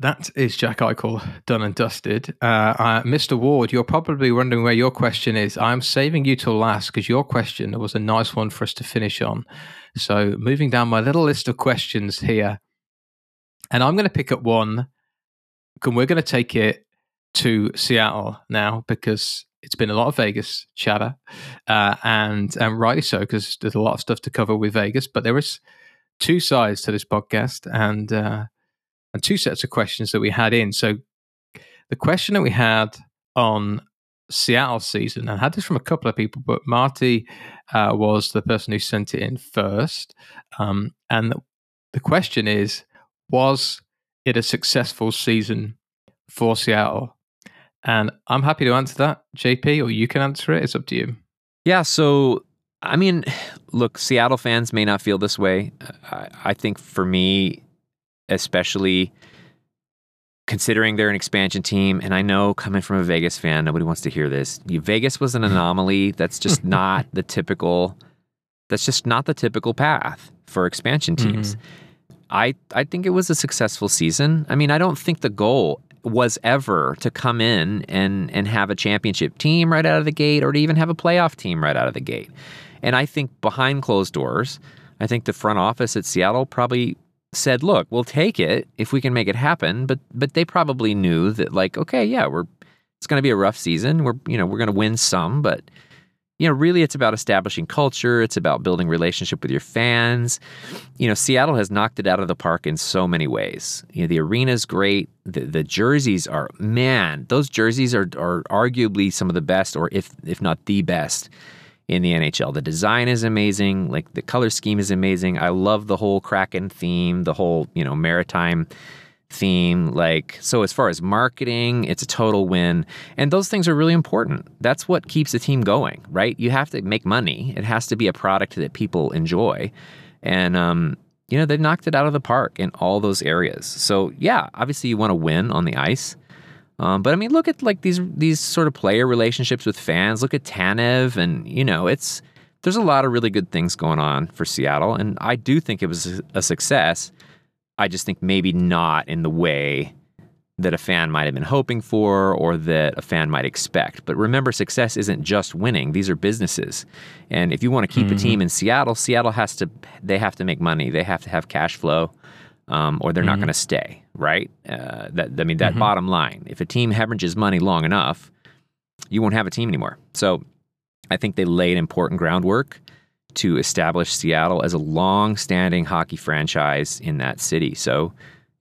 that is Jack Eichel done and dusted. Uh, uh, Mr. Ward, you're probably wondering where your question is. I'm saving you till last because your question was a nice one for us to finish on. So, moving down my little list of questions here, and I'm going to pick up one, and we're going to take it to Seattle now because it's been a lot of Vegas chatter, uh, and and rightly so because there's a lot of stuff to cover with Vegas. But there is two sides to this podcast, and uh, and two sets of questions that we had in. So the question that we had on Seattle season, I had this from a couple of people, but Marty uh, was the person who sent it in first. Um, and the question is, was it a successful season for Seattle? And I'm happy to answer that, JP, or you can answer it. It's up to you. Yeah. So, I mean, look, Seattle fans may not feel this way. I, I think for me, especially considering they're an expansion team. And I know coming from a Vegas fan, nobody wants to hear this. Vegas was an anomaly. That's just not the typical. That's just not the typical path for expansion teams. Mm-hmm. I I think it was a successful season. I mean, I don't think the goal was ever to come in and and have a championship team right out of the gate or to even have a playoff team right out of the gate. And I think behind closed doors, I think the front office at Seattle probably said, "Look, we'll take it if we can make it happen." But but they probably knew that like, okay, yeah, we're it's going to be a rough season. We're you know we're going to win some, but you know really it's about establishing culture. It's about building relationship with your fans. You know, Seattle has knocked it out of the park in so many ways. You know, the arena's great. The the jerseys are man, those jerseys are are arguably some of the best, or if if not the best in the NHL. The design is amazing, like the color scheme is amazing. I love the whole Kraken theme, the whole, you know, maritime theme. Like, so as far as marketing, it's a total win. And those things are really important. That's what keeps a team going, right? You have to make money, it has to be a product that people enjoy. And, um, you know, they've knocked it out of the park in all those areas. So, yeah, obviously you want to win on the ice. Um, but I mean, look at like these these sort of player relationships with fans. Look at Tanev, and you know, it's there's a lot of really good things going on for Seattle, and I do think it was a success. I just think maybe not in the way that a fan might have been hoping for or that a fan might expect. But remember, success isn't just winning. These are businesses. And if you want to keep mm-hmm. a team in Seattle, Seattle has to they have to make money. They have to have cash flow. Um, or they're mm-hmm. not going to stay, right? Uh, that I mean, that mm-hmm. bottom line. If a team hemorrhages money long enough, you won't have a team anymore. So, I think they laid important groundwork to establish Seattle as a long-standing hockey franchise in that city. So,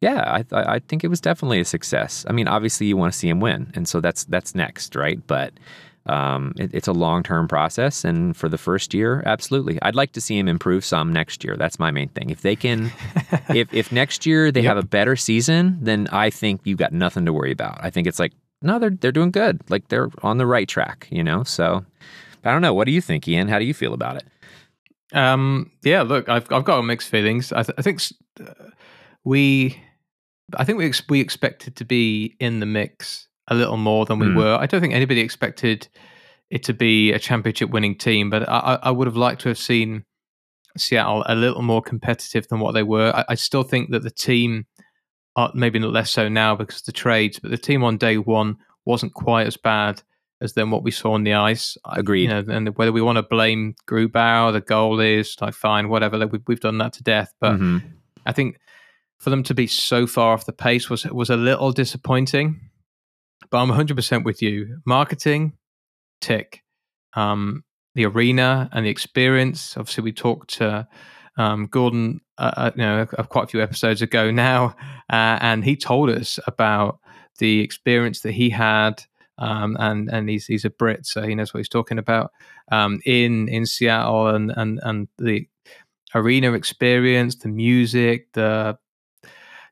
yeah, I, th- I think it was definitely a success. I mean, obviously, you want to see him win, and so that's that's next, right? But um, it, it's a long-term process, and for the first year, absolutely, I'd like to see him improve some next year. That's my main thing. If they can, if if next year they yep. have a better season, then I think you've got nothing to worry about. I think it's like no, they're they're doing good. Like they're on the right track, you know. So I don't know. What do you think, Ian? How do you feel about it? Um, yeah, look, I've I've got mixed feelings. I, th- I think uh, we, I think we ex- we expected to be in the mix a little more than we mm. were. I don't think anybody expected it to be a championship winning team, but I, I would have liked to have seen Seattle a little more competitive than what they were. I, I still think that the team, are, maybe not less so now because of the trades, but the team on day one wasn't quite as bad as than what we saw on the ice. Agreed. You know, and whether we want to blame Grubauer, the goal is like fine, whatever. Like we've, we've done that to death, but mm-hmm. I think for them to be so far off the pace was was a little disappointing. But I'm 100 percent with you. Marketing, tick. Um, the arena and the experience. Obviously, we talked to um, Gordon, uh, uh you know, quite a few episodes ago now, uh, and he told us about the experience that he had um, and and he's he's a Brit, so he knows what he's talking about. Um, in in Seattle and and and the arena experience, the music, the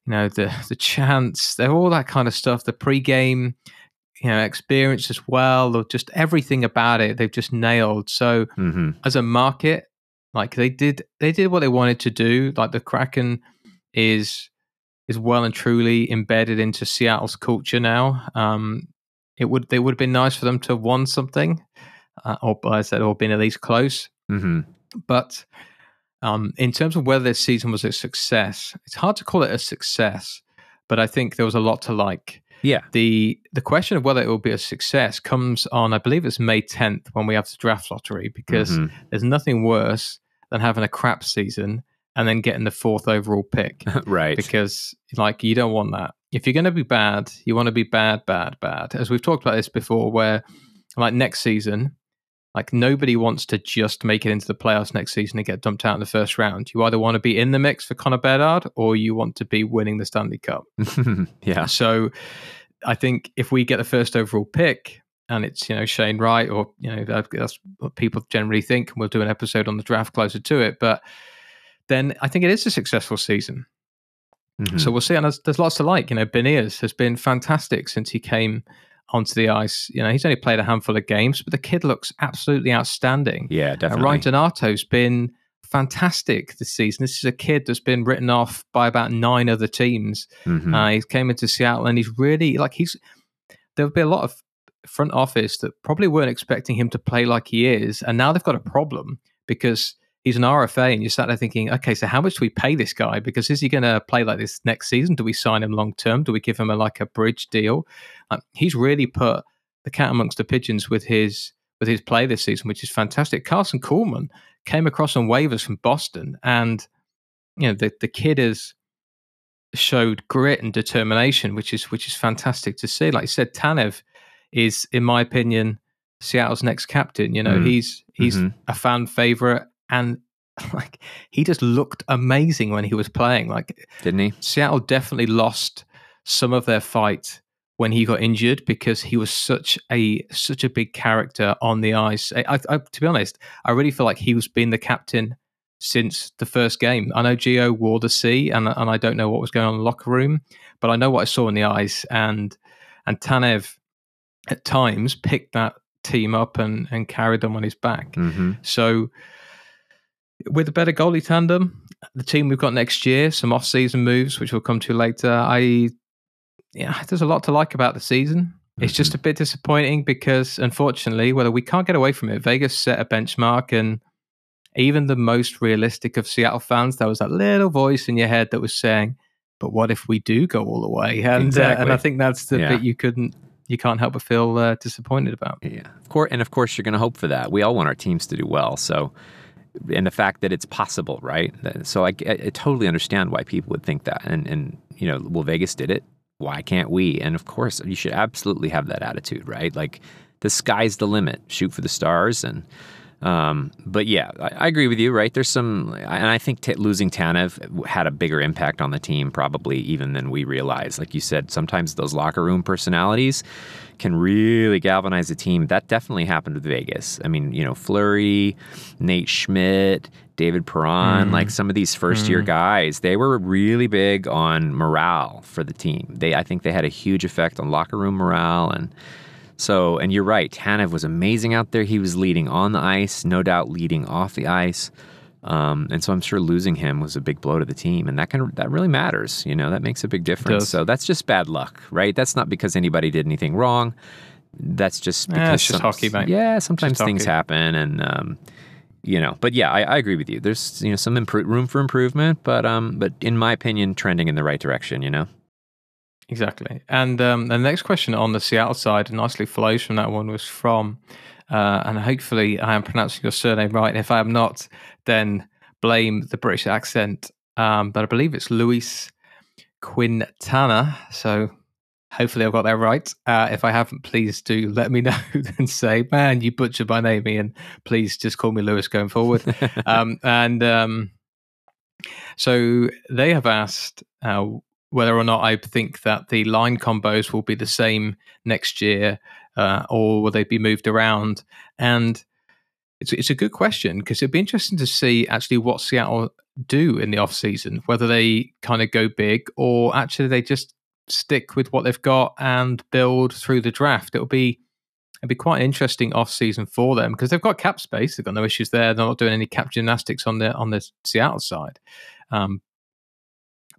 you know the the chants, they're all that kind of stuff. The pregame you know experience as well, or just everything about it, they've just nailed. So mm-hmm. as a market, like they did they did what they wanted to do. Like the Kraken is is well and truly embedded into Seattle's culture now. Um, it would it would have been nice for them to have won something, uh, or I said, or been at least close. Mm-hmm. But um, in terms of whether this season was a success, it's hard to call it a success. But I think there was a lot to like. Yeah. The the question of whether it will be a success comes on, I believe it's May 10th when we have the draft lottery, because mm-hmm. there's nothing worse than having a crap season and then getting the fourth overall pick. right. Because like you don't want that if you're going to be bad, you want to be bad, bad, bad. As we've talked about this before, where like next season, like nobody wants to just make it into the playoffs next season and get dumped out in the first round. You either want to be in the mix for Connor Bedard or you want to be winning the Stanley Cup. yeah. So I think if we get the first overall pick and it's, you know, Shane Wright or, you know, that's what people generally think, and we'll do an episode on the draft closer to it. But then I think it is a successful season. Mm-hmm. So we'll see. And there's, there's, lots to like. You know, Beniers has been fantastic since he came onto the ice. You know, he's only played a handful of games, but the kid looks absolutely outstanding. Yeah, definitely. Uh, Ryan Donato's been fantastic this season. This is a kid that's been written off by about nine other teams. Mm-hmm. Uh, he came into Seattle and he's really like he's. There'll be a lot of front office that probably weren't expecting him to play like he is, and now they've got a problem because he's an RFA, and you start there thinking, okay, so how much do we pay this guy? Because is he going to play like this next season? Do we sign him long term? Do we give him a like a bridge deal? Um, he's really put the cat amongst the pigeons with his with his play this season, which is fantastic. Karson Kuhlman came across on waivers from Boston, and you know the the kid has showed grit and determination, which is which is fantastic to see. Like you said, Tanev is, in my opinion, Seattle's next captain. You know, mm. he's he's mm-hmm. a fan favorite and like he just looked amazing when he was playing. Like, didn't he? Seattle definitely lost some of their fight when he got injured because he was such a such a big character on the ice. I, I, to be honest, I really feel like he was being the captain since the first game. I know Gio wore the C, and and I don't know what was going on in the locker room, but I know what I saw in the ice, and and Tanev at times picked that team up and and carried them on his back. Mm-hmm. So with a better goalie tandem, the team we've got next year, some off-season moves which we'll come to later. I yeah, there's a lot to like about the season. It's just mm-hmm. a bit disappointing because, unfortunately, whether we can't get away from it, Vegas set a benchmark, and even the most realistic of Seattle fans, there was that little voice in your head that was saying, "But what if we do go all the way?" And exactly. uh, and I think that's the yeah. bit you couldn't, you can't help but feel uh, disappointed about. Yeah, of course, and of course, you're going to hope for that. We all want our teams to do well, so and the fact that it's possible, right? So I, I, totally understand why people would think that, and and you know, well, Vegas did it why can't we? And of course, you should absolutely have that attitude, right? Like the sky's the limit. Shoot for the stars. And um, but yeah, I, I, agree with you, right? There's some, and I think t- losing Tanev had a bigger impact on the team, probably even than we realize. Like you said, sometimes those locker room personalities can really galvanize a team. That definitely happened with Vegas. I mean, you know, Fleury, Nate Schmidt, David Perron, mm. like some of these first mm. year guys, they were really big on morale for the team. They, I think, they had a huge effect on locker room morale and. So, and you're right, Tanev was amazing out there. He was leading on the ice, no doubt leading off the ice. Um, and so I'm sure losing him was a big blow to the team, and that can that really matters. You know, that makes a big difference. So that's just bad luck, right? That's not because anybody did anything wrong. That's just because eh, it's just some, hockey, mate. Yeah, sometimes things hockey. happen, and um, you know. But yeah, I, I, agree with you. There's you know some impro- room for improvement, but um, but in my opinion, trending in the right direction. You know. Exactly. And um, the next question on the Seattle side nicely flows from that one was from, uh, and hopefully I am pronouncing your surname right. And if I am not, then blame the British accent. Um, but I believe it's Luis Quintana. So hopefully I've got that right. Uh, if I haven't, please do let me know and say, man, you butchered my name, Ian. Please just call me Lewis going forward. um, and um, so they have asked, uh, whether or not I think that the line combos will be the same next year uh, or will they be moved around? And it's, it's a good question because it'd be interesting to see actually what Seattle do in the off season, whether they kind of go big or actually they just stick with what they've got and build through the draft. It'll be it'd be quite an interesting off season for them because they've got cap space. They've got no issues there. They're not doing any cap gymnastics on the on the Seattle side. Um,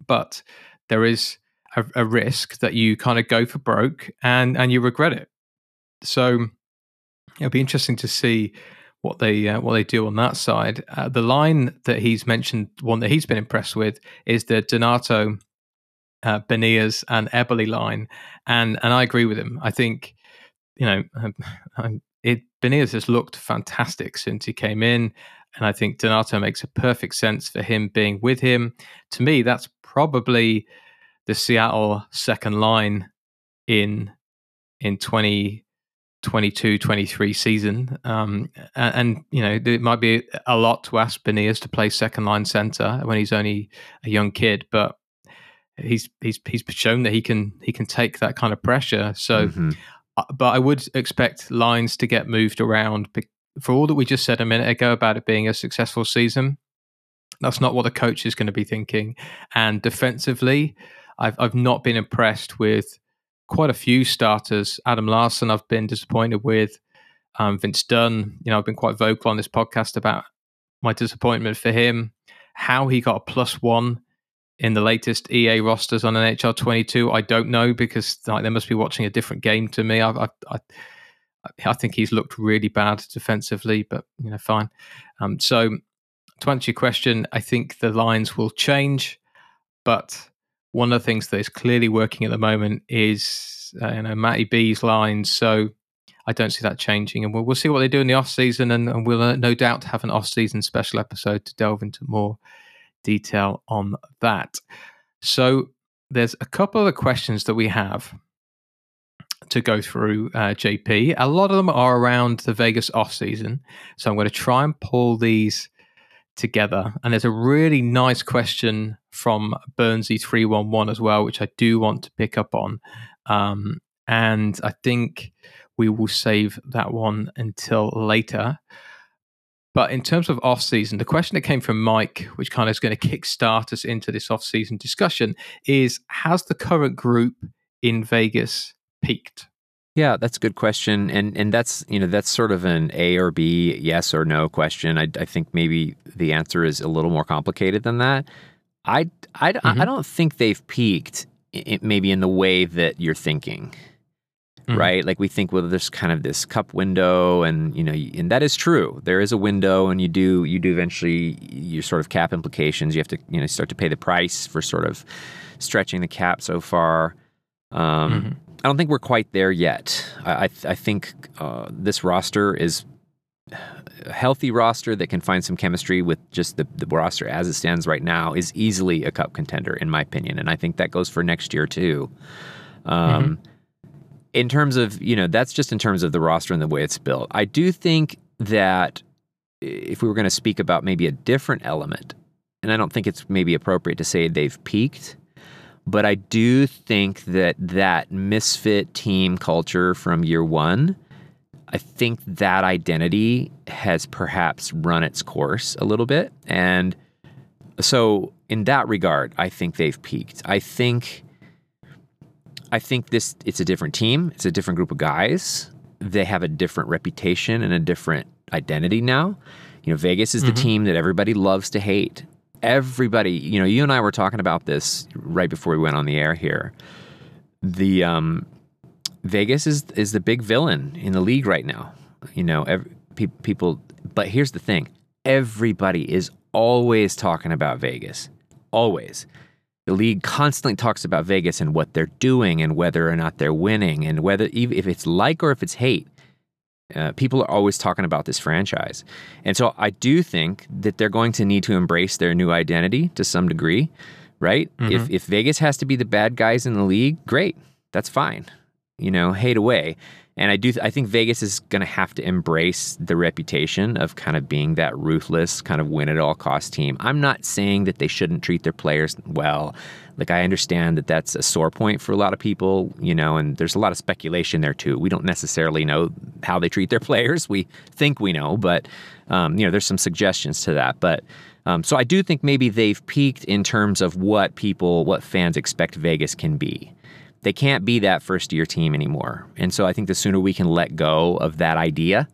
but there is a, a risk that you kind of go for broke and and you regret it. So it'll be interesting to see what they uh, what they do on that side. Uh, the line that he's mentioned, one that he's been impressed with, is the Donato, uh, Beniers, and Eberle line, and and I agree with him. I think you know um, it Beniers has looked fantastic since he came in, and I think Donato makes a perfect sense for him being with him. To me, that's probably the Seattle second line in in 2022 23 season um, and, and, you know it might be a lot to ask Beniers to play second line center when he's only a young kid but he's he's he's shown that he can he can take that kind of pressure so mm-hmm. uh, but I would expect lines to get moved around for all that we just said a minute ago about it being a successful season that's not what the coach is going to be thinking. And defensively, I've I've not been impressed with quite a few starters. Adam Larsson, I've been disappointed with. Um, Vince Dunn, you know, I've been quite vocal on this podcast about my disappointment for him. How he got a plus one in the latest EA rosters on NHL 22, I don't know because like, they must be watching a different game to me. I, I, I, I think he's looked really bad defensively, but you know, fine. Um, so to answer your question, I think the lines will change, but one of the things that is clearly working at the moment is uh, you know Matty B's lines. So I don't see that changing, and we'll, we'll see what they do in the off season, and, and we'll uh, no doubt have an off season special episode to delve into more detail on that. So there's a couple of questions that we have to go through, uh, JP. A lot of them are around the Vegas off season, so I'm going to try and pull these together. And there's a really nice question from Burnsy311 as well, which I do want to pick up on. Um, and I think we will save that one until later. But in terms of off season, the question that came from Mike, which kind of is going to kickstart us into this off season discussion, is has the current group in Vegas peaked? Yeah, that's a good question, and and that's you know that's sort of an A or B, yes or no question. I, I think maybe the answer is a little more complicated than that. I I, mm-hmm. I don't think they've peaked, maybe in the way that you're thinking. Mm-hmm. right? Like we think, well, there's kind of this cup window, and you know, and that is true. There is a window, and you do you do eventually your sort of cap implications. You have to you know start to pay the price for sort of stretching the cap so far. Um, mm-hmm. I don't think we're quite there yet. I I, I think uh, this roster is a healthy roster that can find some chemistry with just the, the roster as it stands right now is easily a cup contender in my opinion and i think that goes for next year too um, mm-hmm in terms of, you know, that's just in terms of the roster and the way it's built. I do think that if we were going to speak about maybe a different element, and I don't think it's maybe appropriate to say they've peaked, but I do think that that misfit team culture from year one, I think that identity has perhaps run its course a little bit. And so, in that regard, I think they've peaked. I think I think this it's a different team. It's a different group of guys. They have a different reputation and a different identity now. You know, Vegas is mm-hmm. the team that everybody loves to hate. Everybody, you know, you and I were talking about this right before we went on the air here. The um, Vegas is is the big villain in the league right now. You know, every, pe- people. But here's the thing: everybody is always talking about Vegas. Always. The league constantly talks about Vegas and what they're doing and whether or not they're winning and whether if it's like or if it's hate. Uh, people are always talking about this franchise. And so I do think that they're going to need to embrace their new identity to some degree, right? Mm-hmm. If, if Vegas has to be the bad guys in the league, great. That's fine. You know, hate away. And I do. I think Vegas is going to have to embrace the reputation of kind of being that ruthless, kind of win at all cost team. I'm not saying that they shouldn't treat their players well. Like I understand that that's a sore point for a lot of people, you know, and there's a lot of speculation there too. We don't necessarily know how they treat their players. We think we know, but um, you know, there's some suggestions to that. But um, so I do think maybe they've peaked in terms of what people, what fans expect Vegas can be they can't be that first year team anymore. And so I think the sooner we can let go of that idea,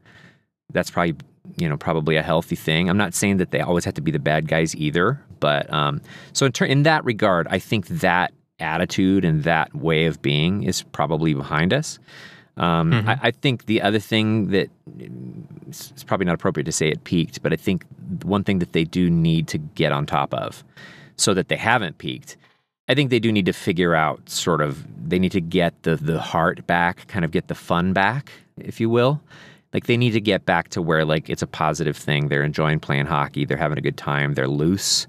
that's probably you know probably a healthy thing. I'm not saying that they always have to be the bad guys either, but um, so in, ter- in that regard, I think that attitude and that way of being is probably behind us. Um, mm-hmm. I, I, think the other thing that it's probably not appropriate to say it peaked, but I think one thing that they do need to get on top of so that they haven't peaked I think they do need to figure out sort of they need to get the the heart back, kind of get the fun back, if you will. Like they need to get back to where like it's a positive thing. They're enjoying playing hockey. They're having a good time. They're loose.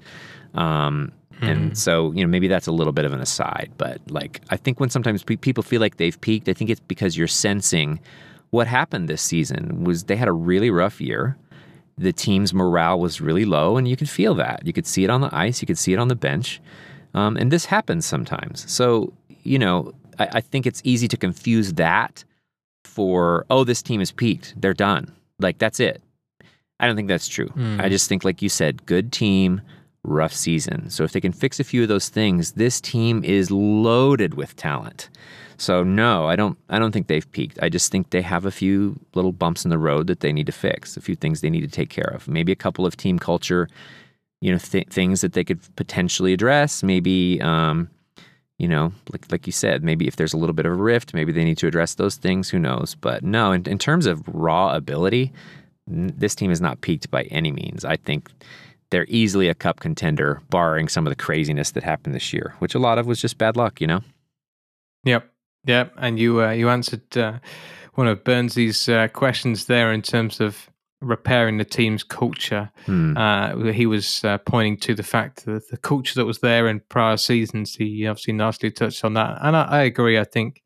Um, mm. And hmm. so you know maybe that's a little bit of an aside, but like I think when sometimes pe- people feel like they've peaked, I think it's because you're sensing what happened this season was they had a really rough year. The team's morale was really low, and you could feel that. You could see it on the ice. You could see it on the bench. Um, and this happens sometimes. So, you know, I, I think it's easy to confuse that for, oh, this team is peaked. They're done. Like, that's it. I don't think that's true. Mm. I just think, like you said, good team, rough season. So if they can fix a few of those things, this team is loaded with talent. So no, I don't. I don't think they've peaked. I just think they have a few little bumps in the road that they need to fix. A few things they need to take care of. Maybe a couple of team culture you know th- things that they could potentially address. Maybe um, you know, like like you said, maybe if there's a little bit of a rift, maybe they need to address those things. Who knows? But no, in, in terms of raw ability, n- this team is not peaked by any means. I think they're easily a cup contender, barring some of the craziness that happened this year, which a lot of was just bad luck. You know. Yep. Yep. And you uh, you answered uh, one of Burnsy's uh, questions there in terms of repairing the team's culture. Hmm. Uh, he was uh, pointing to the fact that the culture that was there in prior seasons. He obviously nicely touched on that, and I, I agree. I think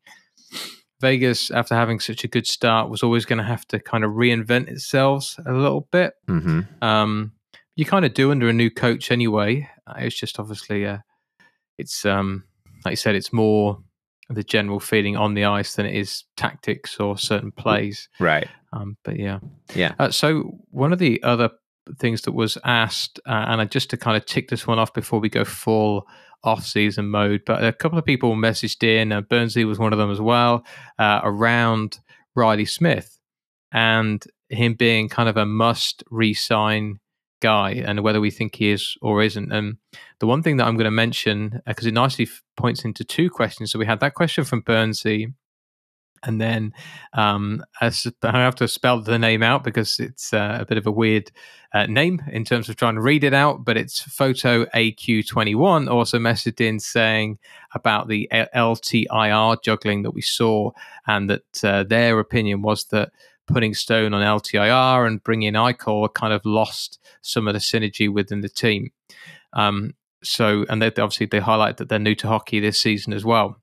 Vegas, after having such a good start, was always going to have to kind of reinvent itself a little bit. Mm-hmm. Um, you kind of do under a new coach anyway. It's just obviously, uh, it's um, like you said, it's more the general feeling on the ice than it is tactics or certain plays. Right. Um, but yeah, yeah. Uh, so one of the other things that was asked, uh, and I, just to kind of tick this one off before we go full off-season mode, but a couple of people messaged in, uh, Burnsy was one of them as well, uh, around Reilly Smith and him being kind of a must re-sign guy and whether we think he is or isn't. And the one thing that I'm going to mention, because uh, it nicely points into two questions. So we had that question from Burnsy, and then um, I have to spell the name out because it's uh, a bit of a weird uh, name in terms of trying to read it out. But it's photo AQ21 also messaged in saying about the LTIR juggling that we saw, and that uh, their opinion was that putting Stone on LTIR and bringing Eichel kind of lost some of the synergy within the team. Um, so, and they, obviously they highlight that they're new to hockey this season as well.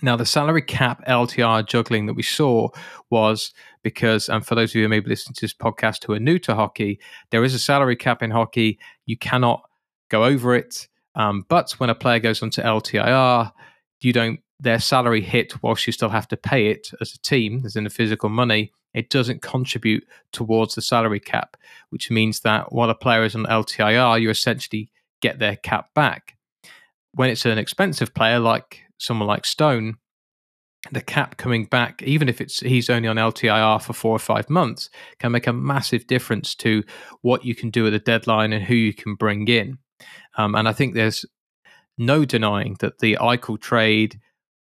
Now, the salary cap LTR juggling that we saw was because, and for those of you who may be listening to this podcast who are new to hockey, there is a salary cap in hockey. You cannot go over it. Um, but when a player goes onto LTIR, you don't their salary hit whilst you still have to pay it as a team, as in the physical money, it doesn't contribute towards the salary cap, which means that while a player is on LTIR, you essentially get their cap back. When it's an expensive player like someone like Stone, the cap coming back, even if it's he's only on LTIR for four or five months, can make a massive difference to what you can do at the deadline and who you can bring in. Um, and I think there's no denying that the Eichel trade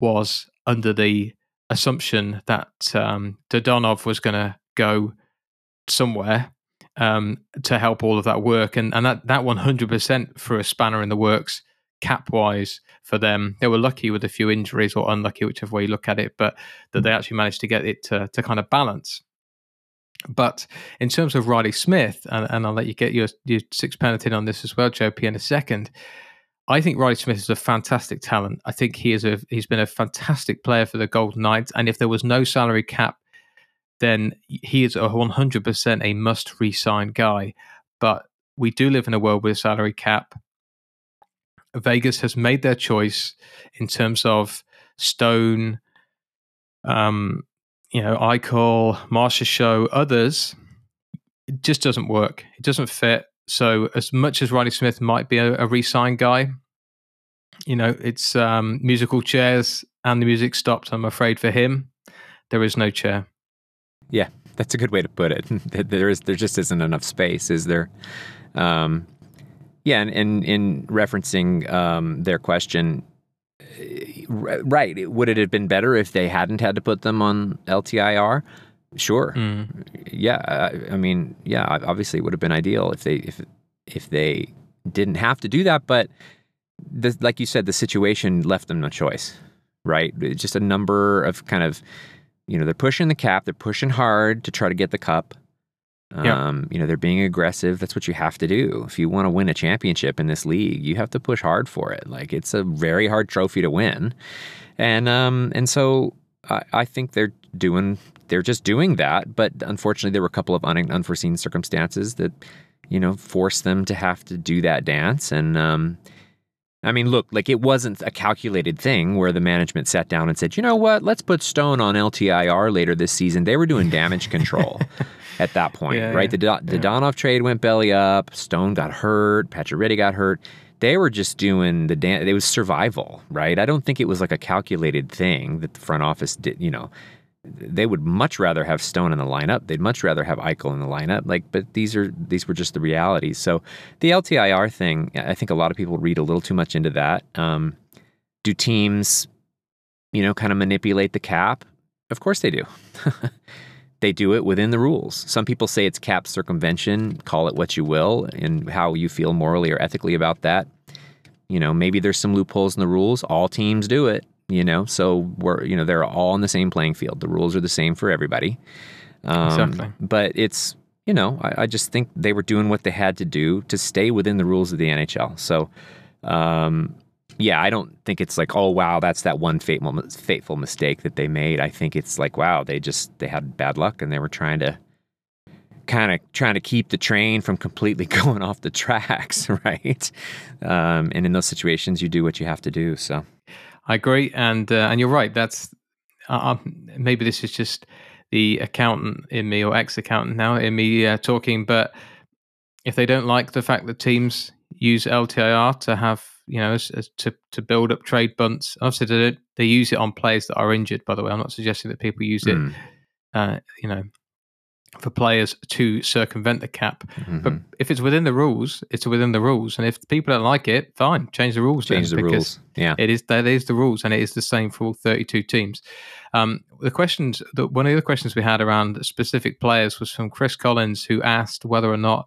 was under the assumption that um, Dadonov was going to go somewhere um, to help all of that work, and and that that one hundred percent for a spanner in the works cap wise for them. They were lucky with a few injuries or unlucky, whichever way you look at it, but that they actually managed to get it to, to kind of balance. But in terms of Reilly Smith, and, and I'll let you get your, your six penalty on this as well, Joe P, in a second. I think Reilly Smith is a fantastic talent. I think he is a he's been a fantastic player for the Golden Knights. And if there was no salary cap, then he is a 100% a must re-sign guy. But we do live in a world with a salary cap. Vegas has made their choice in terms of Stone, um, you know, Eichel Marsha Show, others. It just doesn't work. It doesn't fit. So as much as Reilly Smith might be a, a re-sign guy, you know, it's um, musical chairs and the music stopped. I'm afraid for him, there is no chair. Yeah, that's a good way to put it. there is, there just isn't enough space, is there? Um, yeah, and, and in referencing um, their question, right? Would it have been better if they hadn't had to put them on LTIR? Sure. Mm. Yeah. I, I, mean, yeah. Obviously, it would have been ideal if they if if they didn't have to do that. But the, like you said, the situation left them no choice. Right. Just a number of kind of, you know, they're pushing the cap. They're pushing hard to try to get the cup. Um, You know, they're being aggressive. That's what you have to do. If you want to win a championship in this league, you have to push hard for it. Like it's a very hard trophy to win. And um, and so I, I think they're doing they're just doing that. But unfortunately, there were a couple of un- unforeseen circumstances that, you know, forced them to have to do that dance. And um, I mean, look, like it wasn't a calculated thing where the management sat down and said, you know what, let's put Stone on LTIR later this season. They were doing damage control at that point, yeah, right? Yeah, the, the yeah. Dadonov trade went belly up. Stone got hurt. Pacioretty got hurt. They were just doing the dance. It was survival, right? I don't think it was like a calculated thing that the front office did, you know they would much rather have Stone in the lineup. They'd much rather have Eichel in the lineup. Like, but these are these were just the realities. So the LTIR thing, I think a lot of people read a little too much into that. Um, do teams, you know, kind of manipulate the cap? Of course they do. they do it within the rules. Some people say it's cap circumvention. Call it what you will, and how you feel morally or ethically about that. You know, maybe there's some loopholes in the rules. All teams do it you know? So we're you know they're all on the same playing field. The rules are the same for everybody. Um, exactly. but it's you know I, I, just think they were doing what they had to do to stay within the rules of the nhl so um, yeah i don't think it's like oh wow that's that one fateful fateful mistake that they made. I think it's like wow they just they had bad luck and they were trying to kind of trying to keep the train from completely going off the tracks right? Um, and in those situations you do what you have to do so I agree, and uh, and you're right. That's uh, um, maybe this is just the accountant in me or ex-accountant now in me uh, talking, but if they don't like the fact that teams use LTIR to have you know as, as to to build up trade bunts, obviously they, they use it on players that are injured. By the way, I'm not suggesting that people use it, mm. uh, you know, for players to circumvent the cap. Mm-hmm. But if it's within the rules, it's within the rules. And if people don't like it, fine, change the rules. Change the rules. Yeah, it is that is the rules, and it is the same for all 32 teams. Um, the questions, the, one of the questions we had around specific players was from Chris Collins, who asked whether or not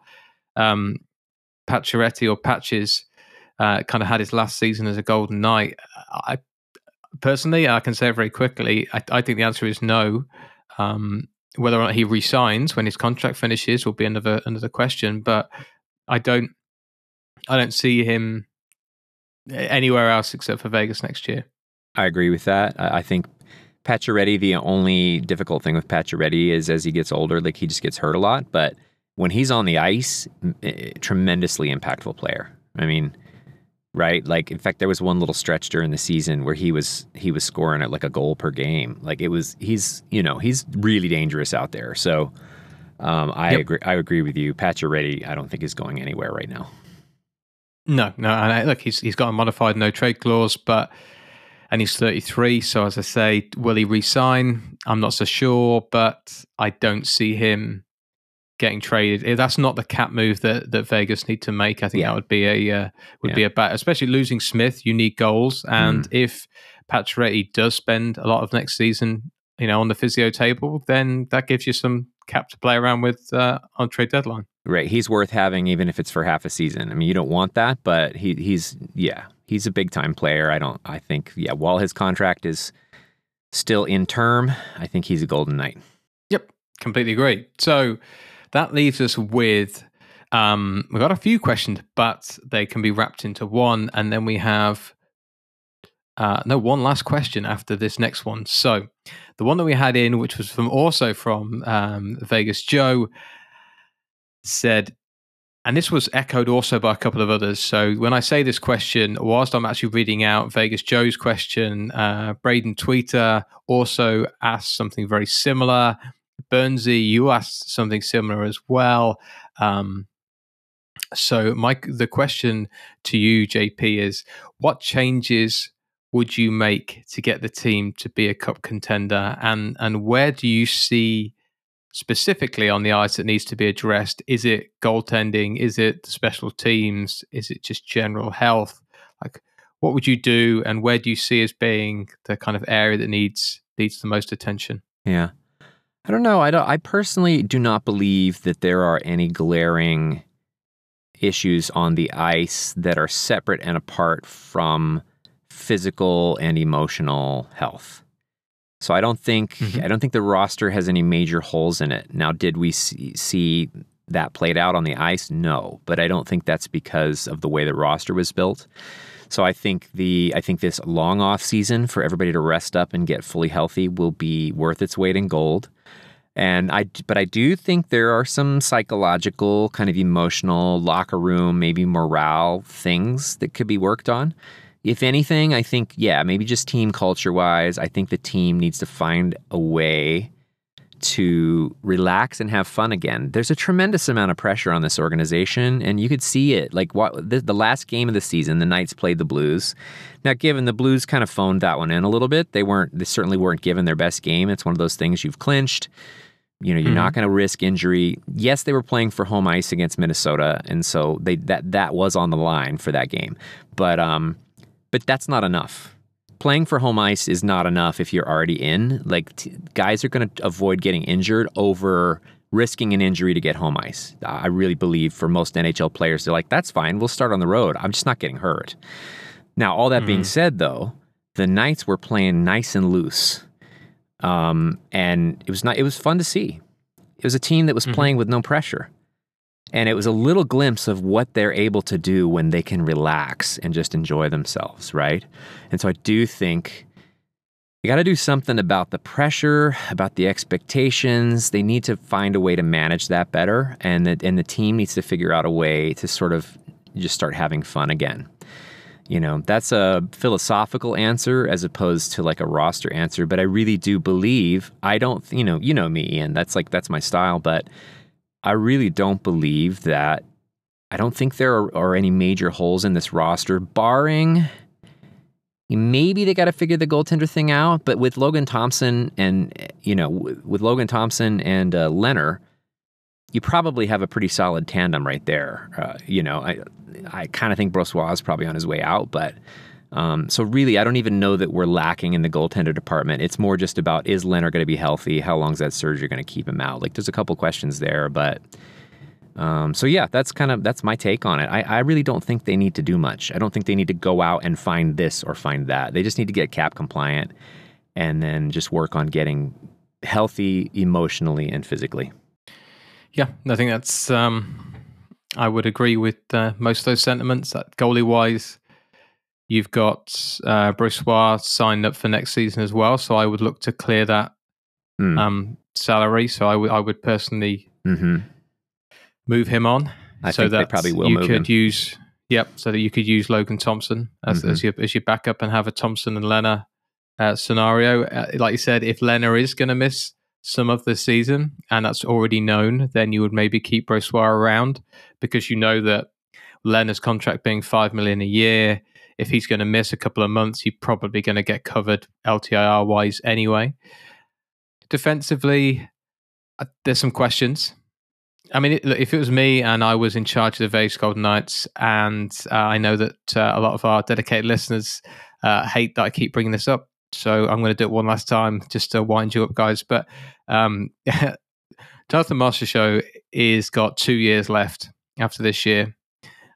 um, Pacioretty or Patches uh, kind of had his last season as a Golden Knight. I personally, I can say very quickly. I, I think the answer is no. Um, whether or not he resigns when his contract finishes will be another another question. But I don't I don't see him anywhere else except for Vegas next year. I agree with that. I think Pacioretty, the only difficult thing with Pacioretty is as he gets older, like he just gets hurt a lot. But when he's on the ice, eh, tremendously impactful player. I mean, right? Like in fact, there was one little stretch during the season where he was he was scoring at like a goal per game. Like it was he's you know he's really dangerous out there. So um, I yep. agree. I agree with you. Pacioretty, I don't think is going anywhere right now. No, no. And I, look, he's he's got a modified no trade clause, but and he's 33. So as I say, will he resign? I'm not so sure, but I don't see him getting traded. That's not the cap move that, that Vegas need to make. I think yeah. that would be a uh, would yeah. be a bad, especially losing Smith. You need goals, and mm. if Pacioretty does spend a lot of next season, you know, on the physio table, then that gives you some cap to play around with uh, on trade deadline. Right, he's worth having even if it's for half a season. I mean, you don't want that, but he he's yeah, he's a big time player. I don't. I think yeah, while his contract is still in term, I think he's a golden knight. Yep, completely agree. So that leaves us with um, we've got a few questions, but they can be wrapped into one, and then we have uh, no one last question after this next one. So the one that we had in, which was from also from um, Vegas Joe, said, and this was echoed also by a couple of others. So when I say this question, whilst I'm actually reading out Vegas Joe's question, uh, Braden Tweeter also asked something very similar. Burnsy, you asked something similar as well. Um, so, Mike, the question to you, JP, is what changes would you make to get the team to be a cup contender, and and where do you see specifically on the ice that needs to be addressed? Is it goaltending? Is it special teams? Is it just general health? Like, what would you do, and where do you see as being the kind of area that needs needs the most attention? Yeah. I don't know. I don't. I personally do not believe that there are any glaring issues on the ice that are separate and apart from physical and emotional health. So I don't think mm-hmm. I don't think the roster has any major holes in it. Now, did we see, see that played out on the ice? No, but I don't think that's because of the way the roster was built. So I think the I think this long off season for everybody to rest up and get fully healthy will be worth its weight in gold. And I but I do think there are some psychological kind of emotional locker room maybe morale things that could be worked on. If anything, I think yeah, maybe just team culture wise, I think the team needs to find a way to relax and have fun again. There's a tremendous amount of pressure on this organization, and you could see it. Like what the, the, last game of the season, the Knights played the Blues. Now, given the Blues kind of phoned that one in a little bit, they weren't. They certainly weren't given their best game. It's one of those things you've clinched. You know, you're mm-hmm. not going to risk injury. Yes, they were playing for home ice against Minnesota, and so they that that was on the line for that game. But um, but that's not enough playing for home ice is not enough if you're already in. Like t- guys are going to avoid getting injured over risking an injury to get home ice. I really believe for most NHL players, they're like, that's fine. We'll start on the road. I'm just not getting hurt. Now, all that mm-hmm. being said, though, the Knights were playing nice and loose, um, and it was not. It was fun to see. It was a team that was mm-hmm. playing with no pressure. And it was a little glimpse of what they're able to do when they can relax and just enjoy themselves, right? And so I do think you got to do something about the pressure, about the expectations. They need to find a way to manage that better, and the, and the team needs to figure out a way to sort of just start having fun again. You know, that's a philosophical answer as opposed to like a roster answer. But I really do believe, I don't, you know, you know me, and that's like, that's my style. But I really don't believe that, I don't think there are, are any major holes in this roster, barring maybe they got to figure the goaltender thing out. But with Logan Thompson and, you know, with Logan Thompson and uh, Lehner, you probably have a pretty solid tandem right there. Uh, you know, I I kind of think Brossoit is probably on his way out, but um, so really, I don't even know that we're lacking in the goaltender department. It's more just about is Lehner going to be healthy? How long is that surgery going to keep him out? Like, there's a couple questions there, but um, so yeah, that's kind of that's my take on it. I, I really don't think they need to do much. I don't think they need to go out and find this or find that. They just need to get cap compliant and then just work on getting healthy emotionally and physically. Yeah, I think that's. Um, I would agree with uh, most of those sentiments. That goalie wise, you've got uh, Brossoit signed up for next season as well, so I would look to clear that mm. um, salary. So I would I would personally mm-hmm. move him on. I so that probably will. You could him. use yep, so that you could use Logan Thompson as, mm-hmm. as your as your backup and have a Thompson and Lehner uh, scenario. Uh, like you said, if Lehner is going to miss some of the season and that's already known, then you would maybe keep Brossoit around because you know that Lehner's contract being five million a year, if he's going to miss a couple of months, you're probably going to get covered LTIR wise anyway. Defensively, uh, there's some questions. I mean, if it was me and I was in charge of the Vegas Golden Knights, and uh, I know that uh, a lot of our dedicated listeners uh, hate that I keep bringing this up, so I'm going to do it one last time just to wind you up, guys. But um, Jonathan Marchessault is got two years left after this year,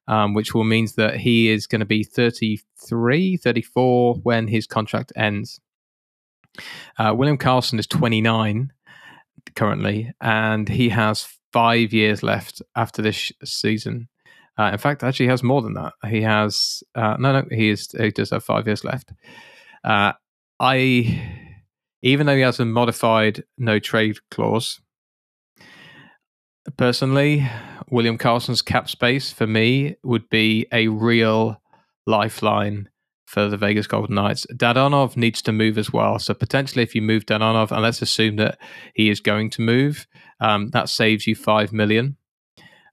um, which will means that he is going to be 33, 34 when his contract ends. Uh, William Karlsson is 29 currently, and he has five years left after this season. Uh, in fact, actually, he has more than that. He has uh, no, no. He is he does have five years left. Uh, I, even though he has a modified no trade clause, personally, William Karlsson's cap space for me would be a real lifeline for the Vegas Golden Knights. Dadonov needs to move as well. So potentially, if you move Dadonov, and let's assume that he is going to move, um, that saves you five million.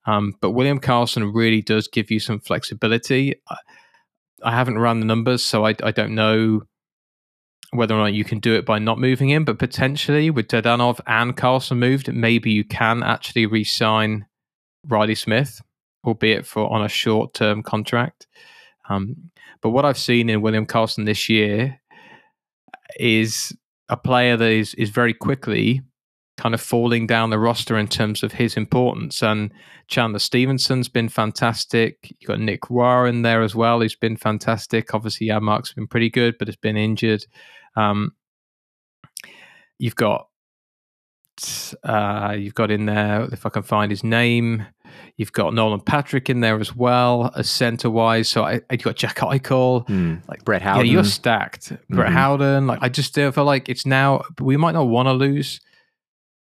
Um, but William Karlsson really does give you some flexibility. I, I haven't run the numbers, so I, I don't know whether or not you can do it by not moving him, but potentially with Dadonov and Karlsson moved, maybe you can actually re-sign Reilly Smith, albeit for on a short-term contract. Um, but what I've seen in William Karlsson this year is a player that is is very quickly kind of falling down the roster in terms of his importance. And Chandler Stephenson's been fantastic. You've got Nick Roy in there as well, who's been fantastic. Obviously, Janmark's been pretty good, but has been injured. Um, you've got uh, you've got in there if I can find his name. You've got Nolan Patrick in there as well as centre wise. So I, you've got Jack Eichel, mm, like Brett Howden. Yeah, you're stacked. Mm-hmm. Brett Howden. Like I just feel like it's now we might not want to lose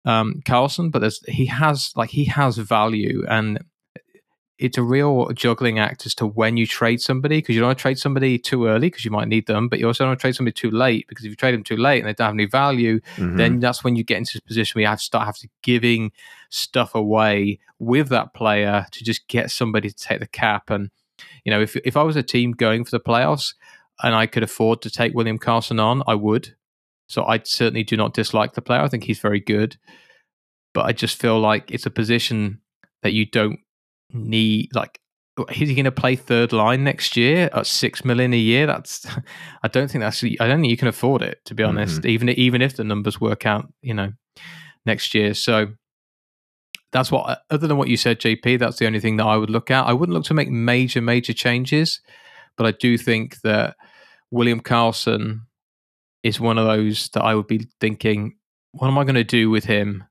um, Karlsson, but there's he has like he has value and it's a real juggling act as to when you trade somebody because you don't want to trade somebody too early because you might need them, but you also don't want to trade somebody too late because if you trade them too late and they don't have any value, mm-hmm. then that's when you get into this position where you have to start having to giving stuff away with that player to just get somebody to take the cap. And you know, if if I was a team going for the playoffs and I could afford to take William Karlsson on, I would. So I certainly do not dislike the player. I think he's very good, but I just feel like it's a position that you don't need like is he going to play third line next year at six million a year? That's I don't think that's I don't think you can afford it to be honest. Mm-hmm. Even even if the numbers work out, you know, next year. So that's what other than what you said, JP. That's the only thing that I would look at. I wouldn't look to make major major changes, but I do think that William Karlsson is one of those that I would be thinking, what am I going to do with him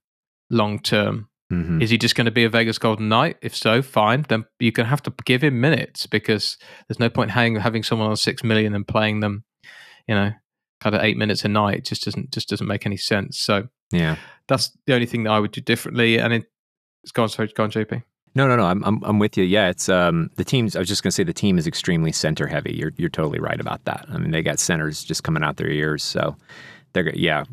long term? Mm-hmm. Is he just going to be a Vegas Golden Knight? If so, fine. Then you're going to have to give him minutes because there's no point having having someone on six million and playing them, you know, kind of eight minutes a night. It just doesn't just doesn't make any sense. So yeah, that's the only thing that I would do differently. And it, it's gone. Sorry, gone, JP. No, no, no. I'm, I'm, I'm with you. Yeah, it's um, the teams. I was just gonna say the team is extremely center heavy. You're, you're totally right about that. I mean, they got centers just coming out their ears. So they're, yeah,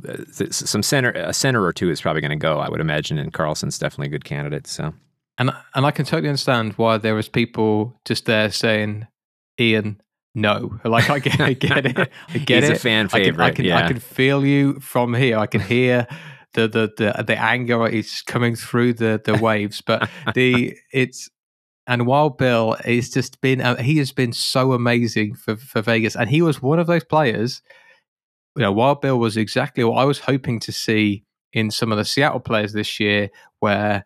some center, a center or two is probably going to go. I would imagine, and Karlsson's definitely a good candidate. So, and and I can totally understand why there was people just there saying, Ian, no. Like I get, I get it. I get He's it. a fan favorite. I can, I can, yeah. I can feel you from here. I can hear the the the, the anger is coming through the the waves. But the it's and Wild Bill is just been uh, he has been so amazing for for Vegas, and he was one of those players. You know, Wild Bill was exactly what I was hoping to see in some of the Seattle players this year, where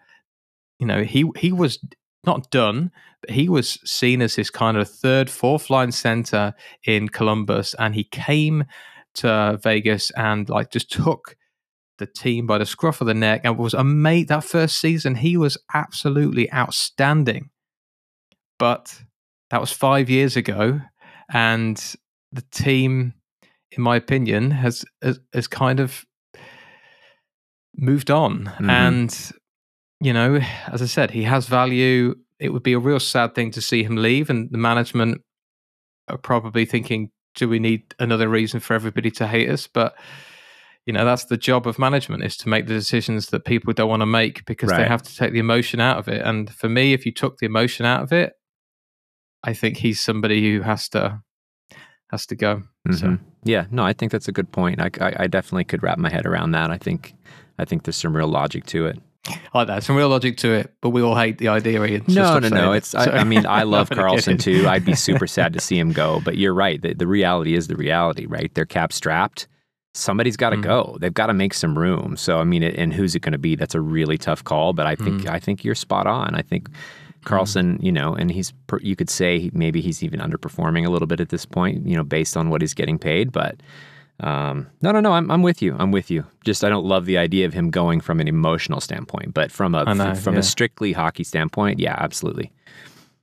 you know he he was not done, but he was seen as this kind of third, fourth line center in Columbus, and he came to Vegas and like just took the team by the scruff of the neck and was amazing. That first season, he was absolutely outstanding. But that was five years ago, and the team, in my opinion, has has, has kind of moved on. Mm-hmm. And you know, as I said, he has value. It would be a real sad thing to see him leave, and the management are probably thinking, "Do we need another reason for everybody to hate us?" But you know that's the job of management is to make the decisions that people don't want to make because right. they have to take the emotion out of it and for me if you took the emotion out of it i think he's somebody who has to has to go mm-hmm. so yeah no i think that's a good point I, I, I definitely could wrap my head around that i think i think there's some real logic to it I like that. Some real logic to it, but we all hate the idea. Ian. no, no, no. It's. I, I, mean, I love Karlsson too. I'd be super sad to see him go. But you're right. The, the reality is the reality, right? They're cap strapped somebody's got to mm. go. They've got to make some room. So I mean, and who's it going to be? That's a really tough call. But I think mm. I think you're spot on. I think Karlsson, you know, and he's you could say maybe he's even underperforming a little bit at this point, you know, based on what he's getting paid. But um, no, no, no, I'm I'm with you. I'm with you. Just I don't love the idea of him going from an emotional standpoint, but from a know, from yeah. a strictly hockey standpoint, yeah, absolutely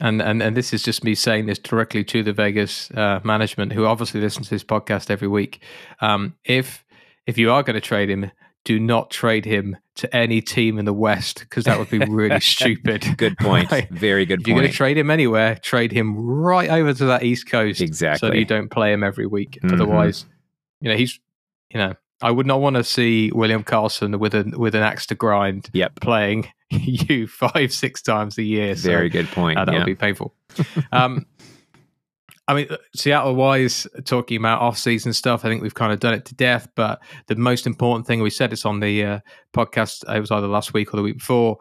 and and and this is just me saying this directly to the Vegas uh, management, who obviously listens to this podcast every week. Um, if if you are going to trade him, do not trade him to any team in the West because that would be really stupid. Good point. Right? Very good if point. You're going to trade him anywhere, trade him right over to that East Coast, exactly, so you don't play him every week. Mm-hmm. Otherwise, you know he's you know I would not want to see William Karlsson with an with an axe to grind. Yep. playing you five six times a year. Very good point. Uh, that yeah. would be painful. um, I mean, uh, Seattle wise, talking about off season stuff, I think we've kind of done it to death. But the most important thing we said it's on the uh, podcast. It was either last week or the week before.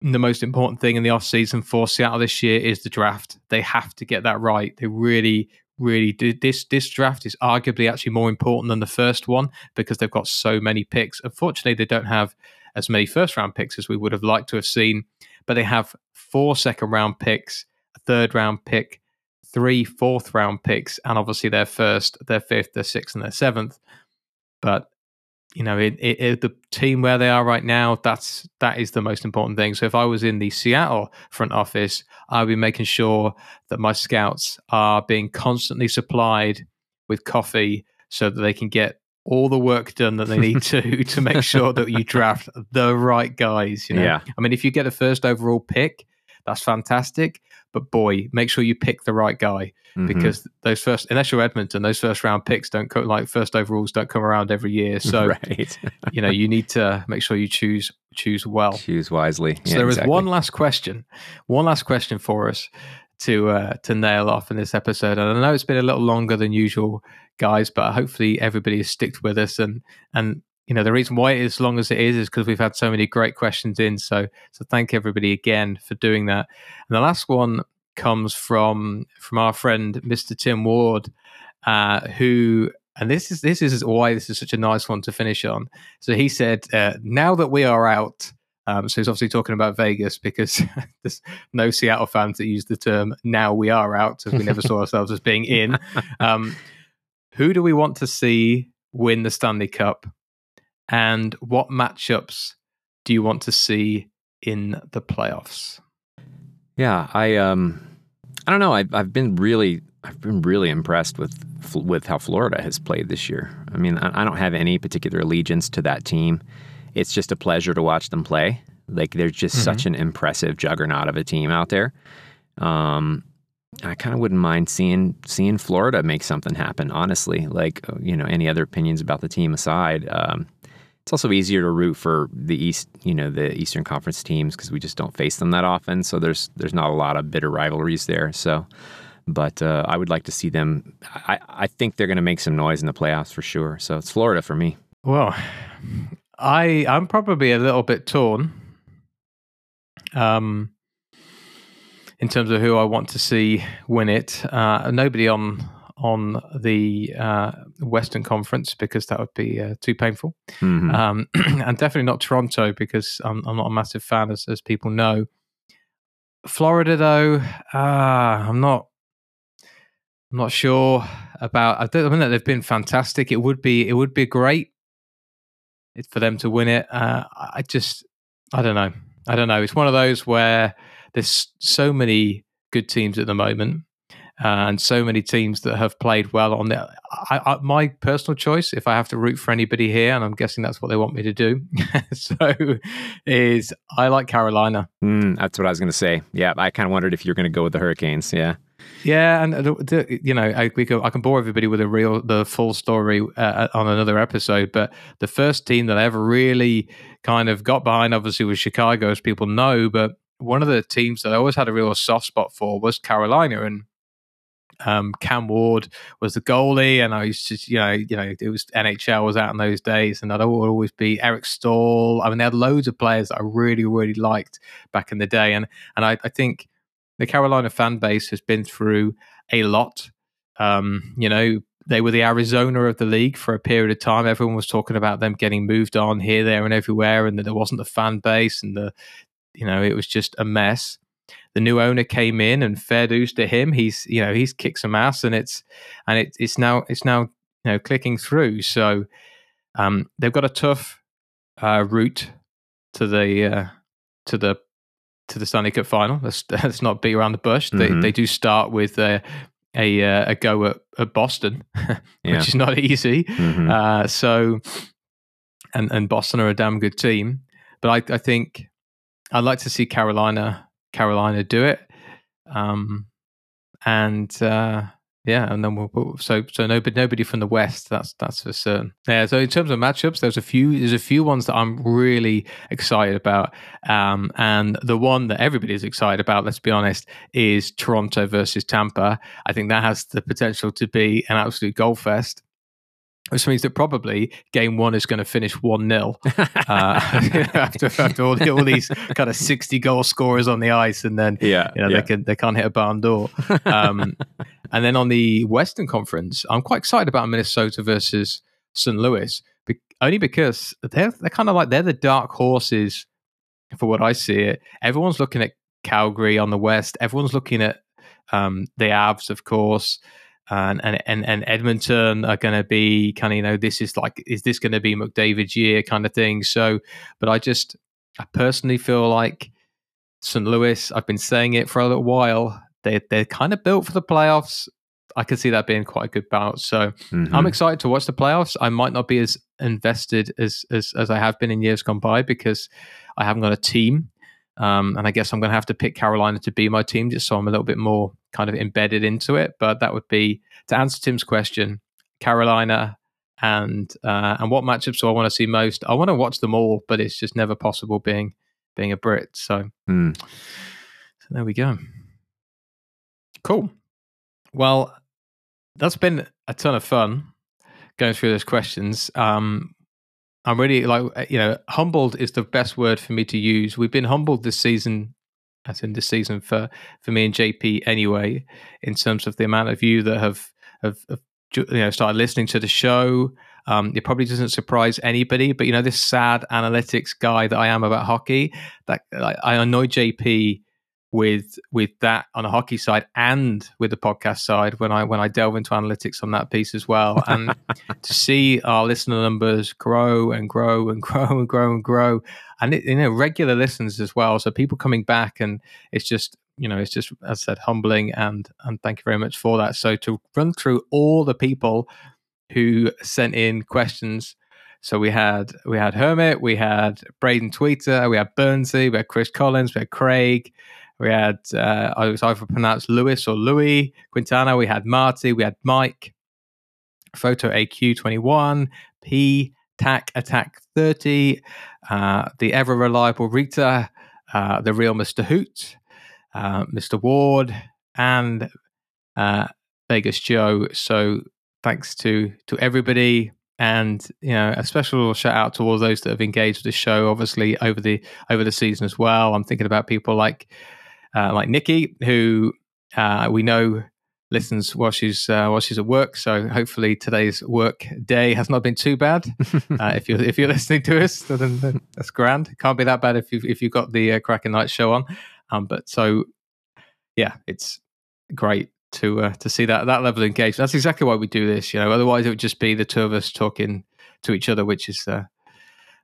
The most important thing in the off season for Seattle this year is the draft. They have to get that right. They really, really. This this draft is arguably actually more important than the first one because they've got so many picks. Unfortunately, they don't have as many first round picks as we would have liked to have seen, but they have four second round picks, a third round pick, three fourth round picks, and obviously their first, their fifth, their sixth, and their seventh. But you know, it, it, it, the team where they are right now, that's that is the most important thing. So if I was in the Seattle front office, I'd be making sure that my scouts are being constantly supplied with coffee so that they can get all the work done that they need to to make sure that you draft the right guys. You know? Yeah. I mean, if you get a first overall pick, that's fantastic. But boy, make sure you pick the right guy mm-hmm. because those first, unless you're Edmonton, those first round picks don't co- like first overalls don't come around every year. So, right. you know, you need to make sure you choose choose well, choose wisely. So yeah, there exactly. is one last question, one last question for us to uh, to nail off in this episode. And I know it's been a little longer than usual, guys, but hopefully everybody has sticked with us. And and you know the reason why it is as long as it is is because we've had so many great questions in. So so thank everybody again for doing that. And the last one comes from from our friend Mr. Tim Ward, uh, who and this is this is why this is such a nice one to finish on. So he said, uh, "Now that we are out, um, so he's obviously talking about Vegas because there's no Seattle fans that use the term "now we are out" as we never saw ourselves as being in. Um, who do we want to see win the Stanley Cup, and what matchups do you want to see in the playoffs? Yeah, I um, I don't know. I've I've been really I've been really impressed with with how Florida has played this year. I mean, I, don't have any particular allegiance to that team it's just a pleasure to watch them play. Like they're just mm-hmm. such an impressive juggernaut of a team out there. Um, I kind of wouldn't mind seeing seeing Florida make something happen. Honestly, like you know, any other opinions about the team aside, um, it's also easier to root for the East, you know, the Eastern Conference teams because we just don't face them that often. So there's there's not a lot of bitter rivalries there. So, but uh, I would like to see them. I I think they're going to make some noise in the playoffs for sure. So it's Florida for me. Well, I I'm probably a little bit torn. Um, in terms of who I want to see win it. Uh, nobody on on the uh, Western Conference because that would be uh, too painful, mm-hmm. um, and definitely not Toronto because I'm, I'm, not a massive fan, as, as people know. Florida, though, uh, I'm not. I'm not sure about. I, I mean, they've been fantastic. It would be. It would be great for them to win it. Uh, I just. I don't know. I don't know. It's one of those where there's so many good teams at the moment. Uh, and so many teams that have played well on the. I, I, my personal choice, if I have to root for anybody here, and I'm guessing that's what they want me to do, so is I like Carolina. Mm, that's what I was going to say. Yeah, I kind of wondered if you're going to go with the Hurricanes. Yeah. Yeah, and uh, you know, I, we go, I can bore everybody with a real, the full story uh, on another episode. But the first team that I ever really kind of got behind, obviously, was Chicago, as people know. But one of the teams that I always had a real soft spot for was Carolina, and um, Cam Ward was the goalie, and I used to, you know, you know, it was NHL was out in those days, and I'd always be Eric Staal. I mean, they had loads of players that I really, really liked back in the day, and and I, I think the Carolina fan base has been through a lot. Um, you know, they were the Arizona of the league for a period of time. Everyone was talking about them getting moved on here, there, and everywhere, and that there wasn't the fan base, and the you know, it was just a mess. The new owner came in, and fair dues to him. He's you know he's kicked some ass, and it's and it, it's now it's now you know clicking through. So um, they've got a tough uh, route to the uh, to the to the Stanley Cup final. Let's, let's not beat around the bush. Mm-hmm. They they do start with a a, uh, a go at, at Boston, which yeah. is not easy. Mm-hmm. Uh, so and and Boston are a damn good team, but I I think I'd like to see Carolina Carolina do it. Um, and uh, yeah, and then we'll, so so nobody nobody from the West. That's that's for certain. Yeah. So in terms of matchups, there's a few there's a few ones that I'm really excited about. Um, and the one that everybody is excited about, let's be honest, is Toronto versus Tampa. I think that has the potential to be an absolute goal fest which means that probably game one is going to finish 1 0 uh, after, after all, all, these kind of 60 goal scorers on the ice. And then, yeah, you know, yeah. they, can, they can't hit a barn door. Um, and then on the Western Conference, I'm quite excited about Minnesota versus St. Louis, be- only because they're, they're kind of like they're the dark horses for what I see it. Everyone's looking at Calgary on the West, everyone's looking at um, the Avs, of course and and and, and Edmonton are going to be kind of you know this is like is this going to be McDavid's year kind of thing. So, but I just I personally feel like St. Louis. I've been saying it for a little while. They they're kind of built for the playoffs. I can see that being quite a good bout. So mm-hmm. I'm excited to watch the playoffs. I might not be as invested as, as as I have been in years gone by because I haven't got a team. Um, and I guess I'm going to have to pick Carolina to be my team just so I'm a little bit more kind of embedded into it. But that would be to answer Tim's question, Carolina and uh, and what matchups do I want to see most? I want to watch them all, but it's just never possible being being a Brit. So, mm. so there we go. Cool. Well, that's been a ton of fun going through those questions. Um, I'm really like you know humbled is the best word for me to use. We've been humbled this season as in this season for for me and JP anyway, in terms of the amount of you that have have, have you know started listening to the show. Um, it probably doesn't surprise anybody, but you know this sad analytics guy that I am about hockey. That I annoy JP with with that on a hockey side and with the podcast side when I when I delve into analytics on that piece as well. And to see our listener numbers grow and grow and grow and grow and grow. And it, you know regular listens as well. So people coming back and it's just you know it's just as I said humbling and and thank you very much for that. So to run through all the people who sent in questions. So we had we had Hermit, we had Braden Tweeter, we had Burnsy, we had Chris Collins, we had Craig, we had uh, I was either pronounced Lewis or Louis Quintana. We had Marty, we had Mike, Photo AQ twenty one, P Tac Attack thirty, uh, the ever reliable Rita, uh, the real Mister Hoot, uh, Mr. Ward, and uh, Vegas Joe. So thanks to to everybody, and you know a special shout out to all those that have engaged with the show. Obviously over the over the season as well. I'm thinking about people like uh, like Nikki, who uh, we know listens while she's uh, while she's at work. So hopefully today's work day has not been too bad. uh, if you're if you're listening to us, then, then that's grand. It can't be that bad if you if you've got the uh, Krakin Knight show on. Um, but so yeah, it's great to uh, to see that that level of engagement. That's exactly why we do this. You know, otherwise it would just be the two of us talking to each other, which is uh,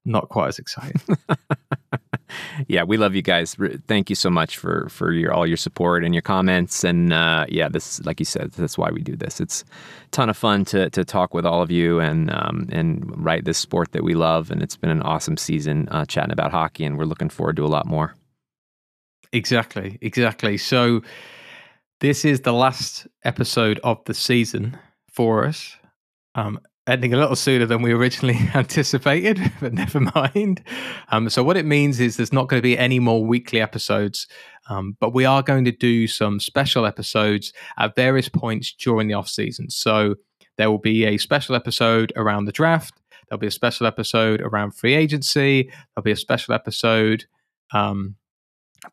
not quite as exciting. yeah, we love you guys. Thank you so much for for your all your support and your comments. And uh, yeah, this, like you said, that's why we do this. It's a ton of fun to to talk with all of you and um, and write this sport that we love. And it's been an awesome season uh, chatting about hockey, and we're looking forward to a lot more. Exactly, exactly. So this is the last episode of the season for us. Um, ending a little sooner than we originally anticipated, but never mind. Um, so, what it means is there's not going to be any more weekly episodes, um, but we are going to do some special episodes at various points during the off season. So, there will be a special episode around the draft. There'll be a special episode around free agency. There'll be a special episode um,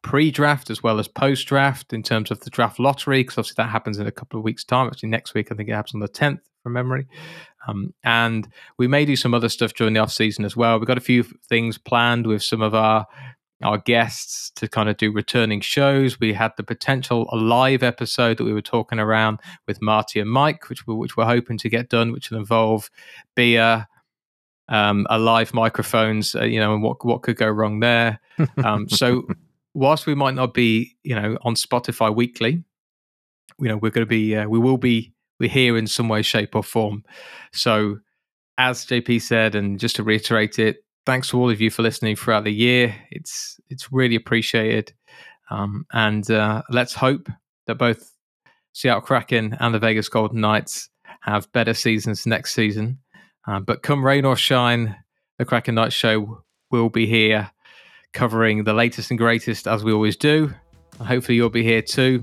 pre-draft as well as post-draft in terms of the draft lottery because obviously that happens in a couple of weeks time actually next week i think it happens on the 10th from memory um, and we may do some other stuff during the off season as well we've got a few things planned with some of our our guests to kind of do returning shows we had the potential a live episode that we were talking around with marty and mike which we which we're hoping to get done which will involve beer um, a live microphones, uh, you know, and what what could go wrong there. Um, so whilst we might not be, you know, on Spotify weekly, you know, we're going to be, uh, we will be, we're here in some way, shape, or form. So, as JP said, and just to reiterate it, thanks to all of you for listening throughout the year. It's it's really appreciated, um, and uh, let's hope that both Seattle Kraken and the Vegas Golden Knights have better seasons next season. Uh, but come rain or shine, the Krakin Knight Show will be here covering the latest and greatest as we always do. Hopefully, you'll be here too.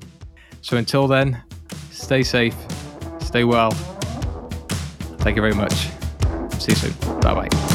So until then, stay safe, stay well. Thank you very much. See you soon. Bye bye.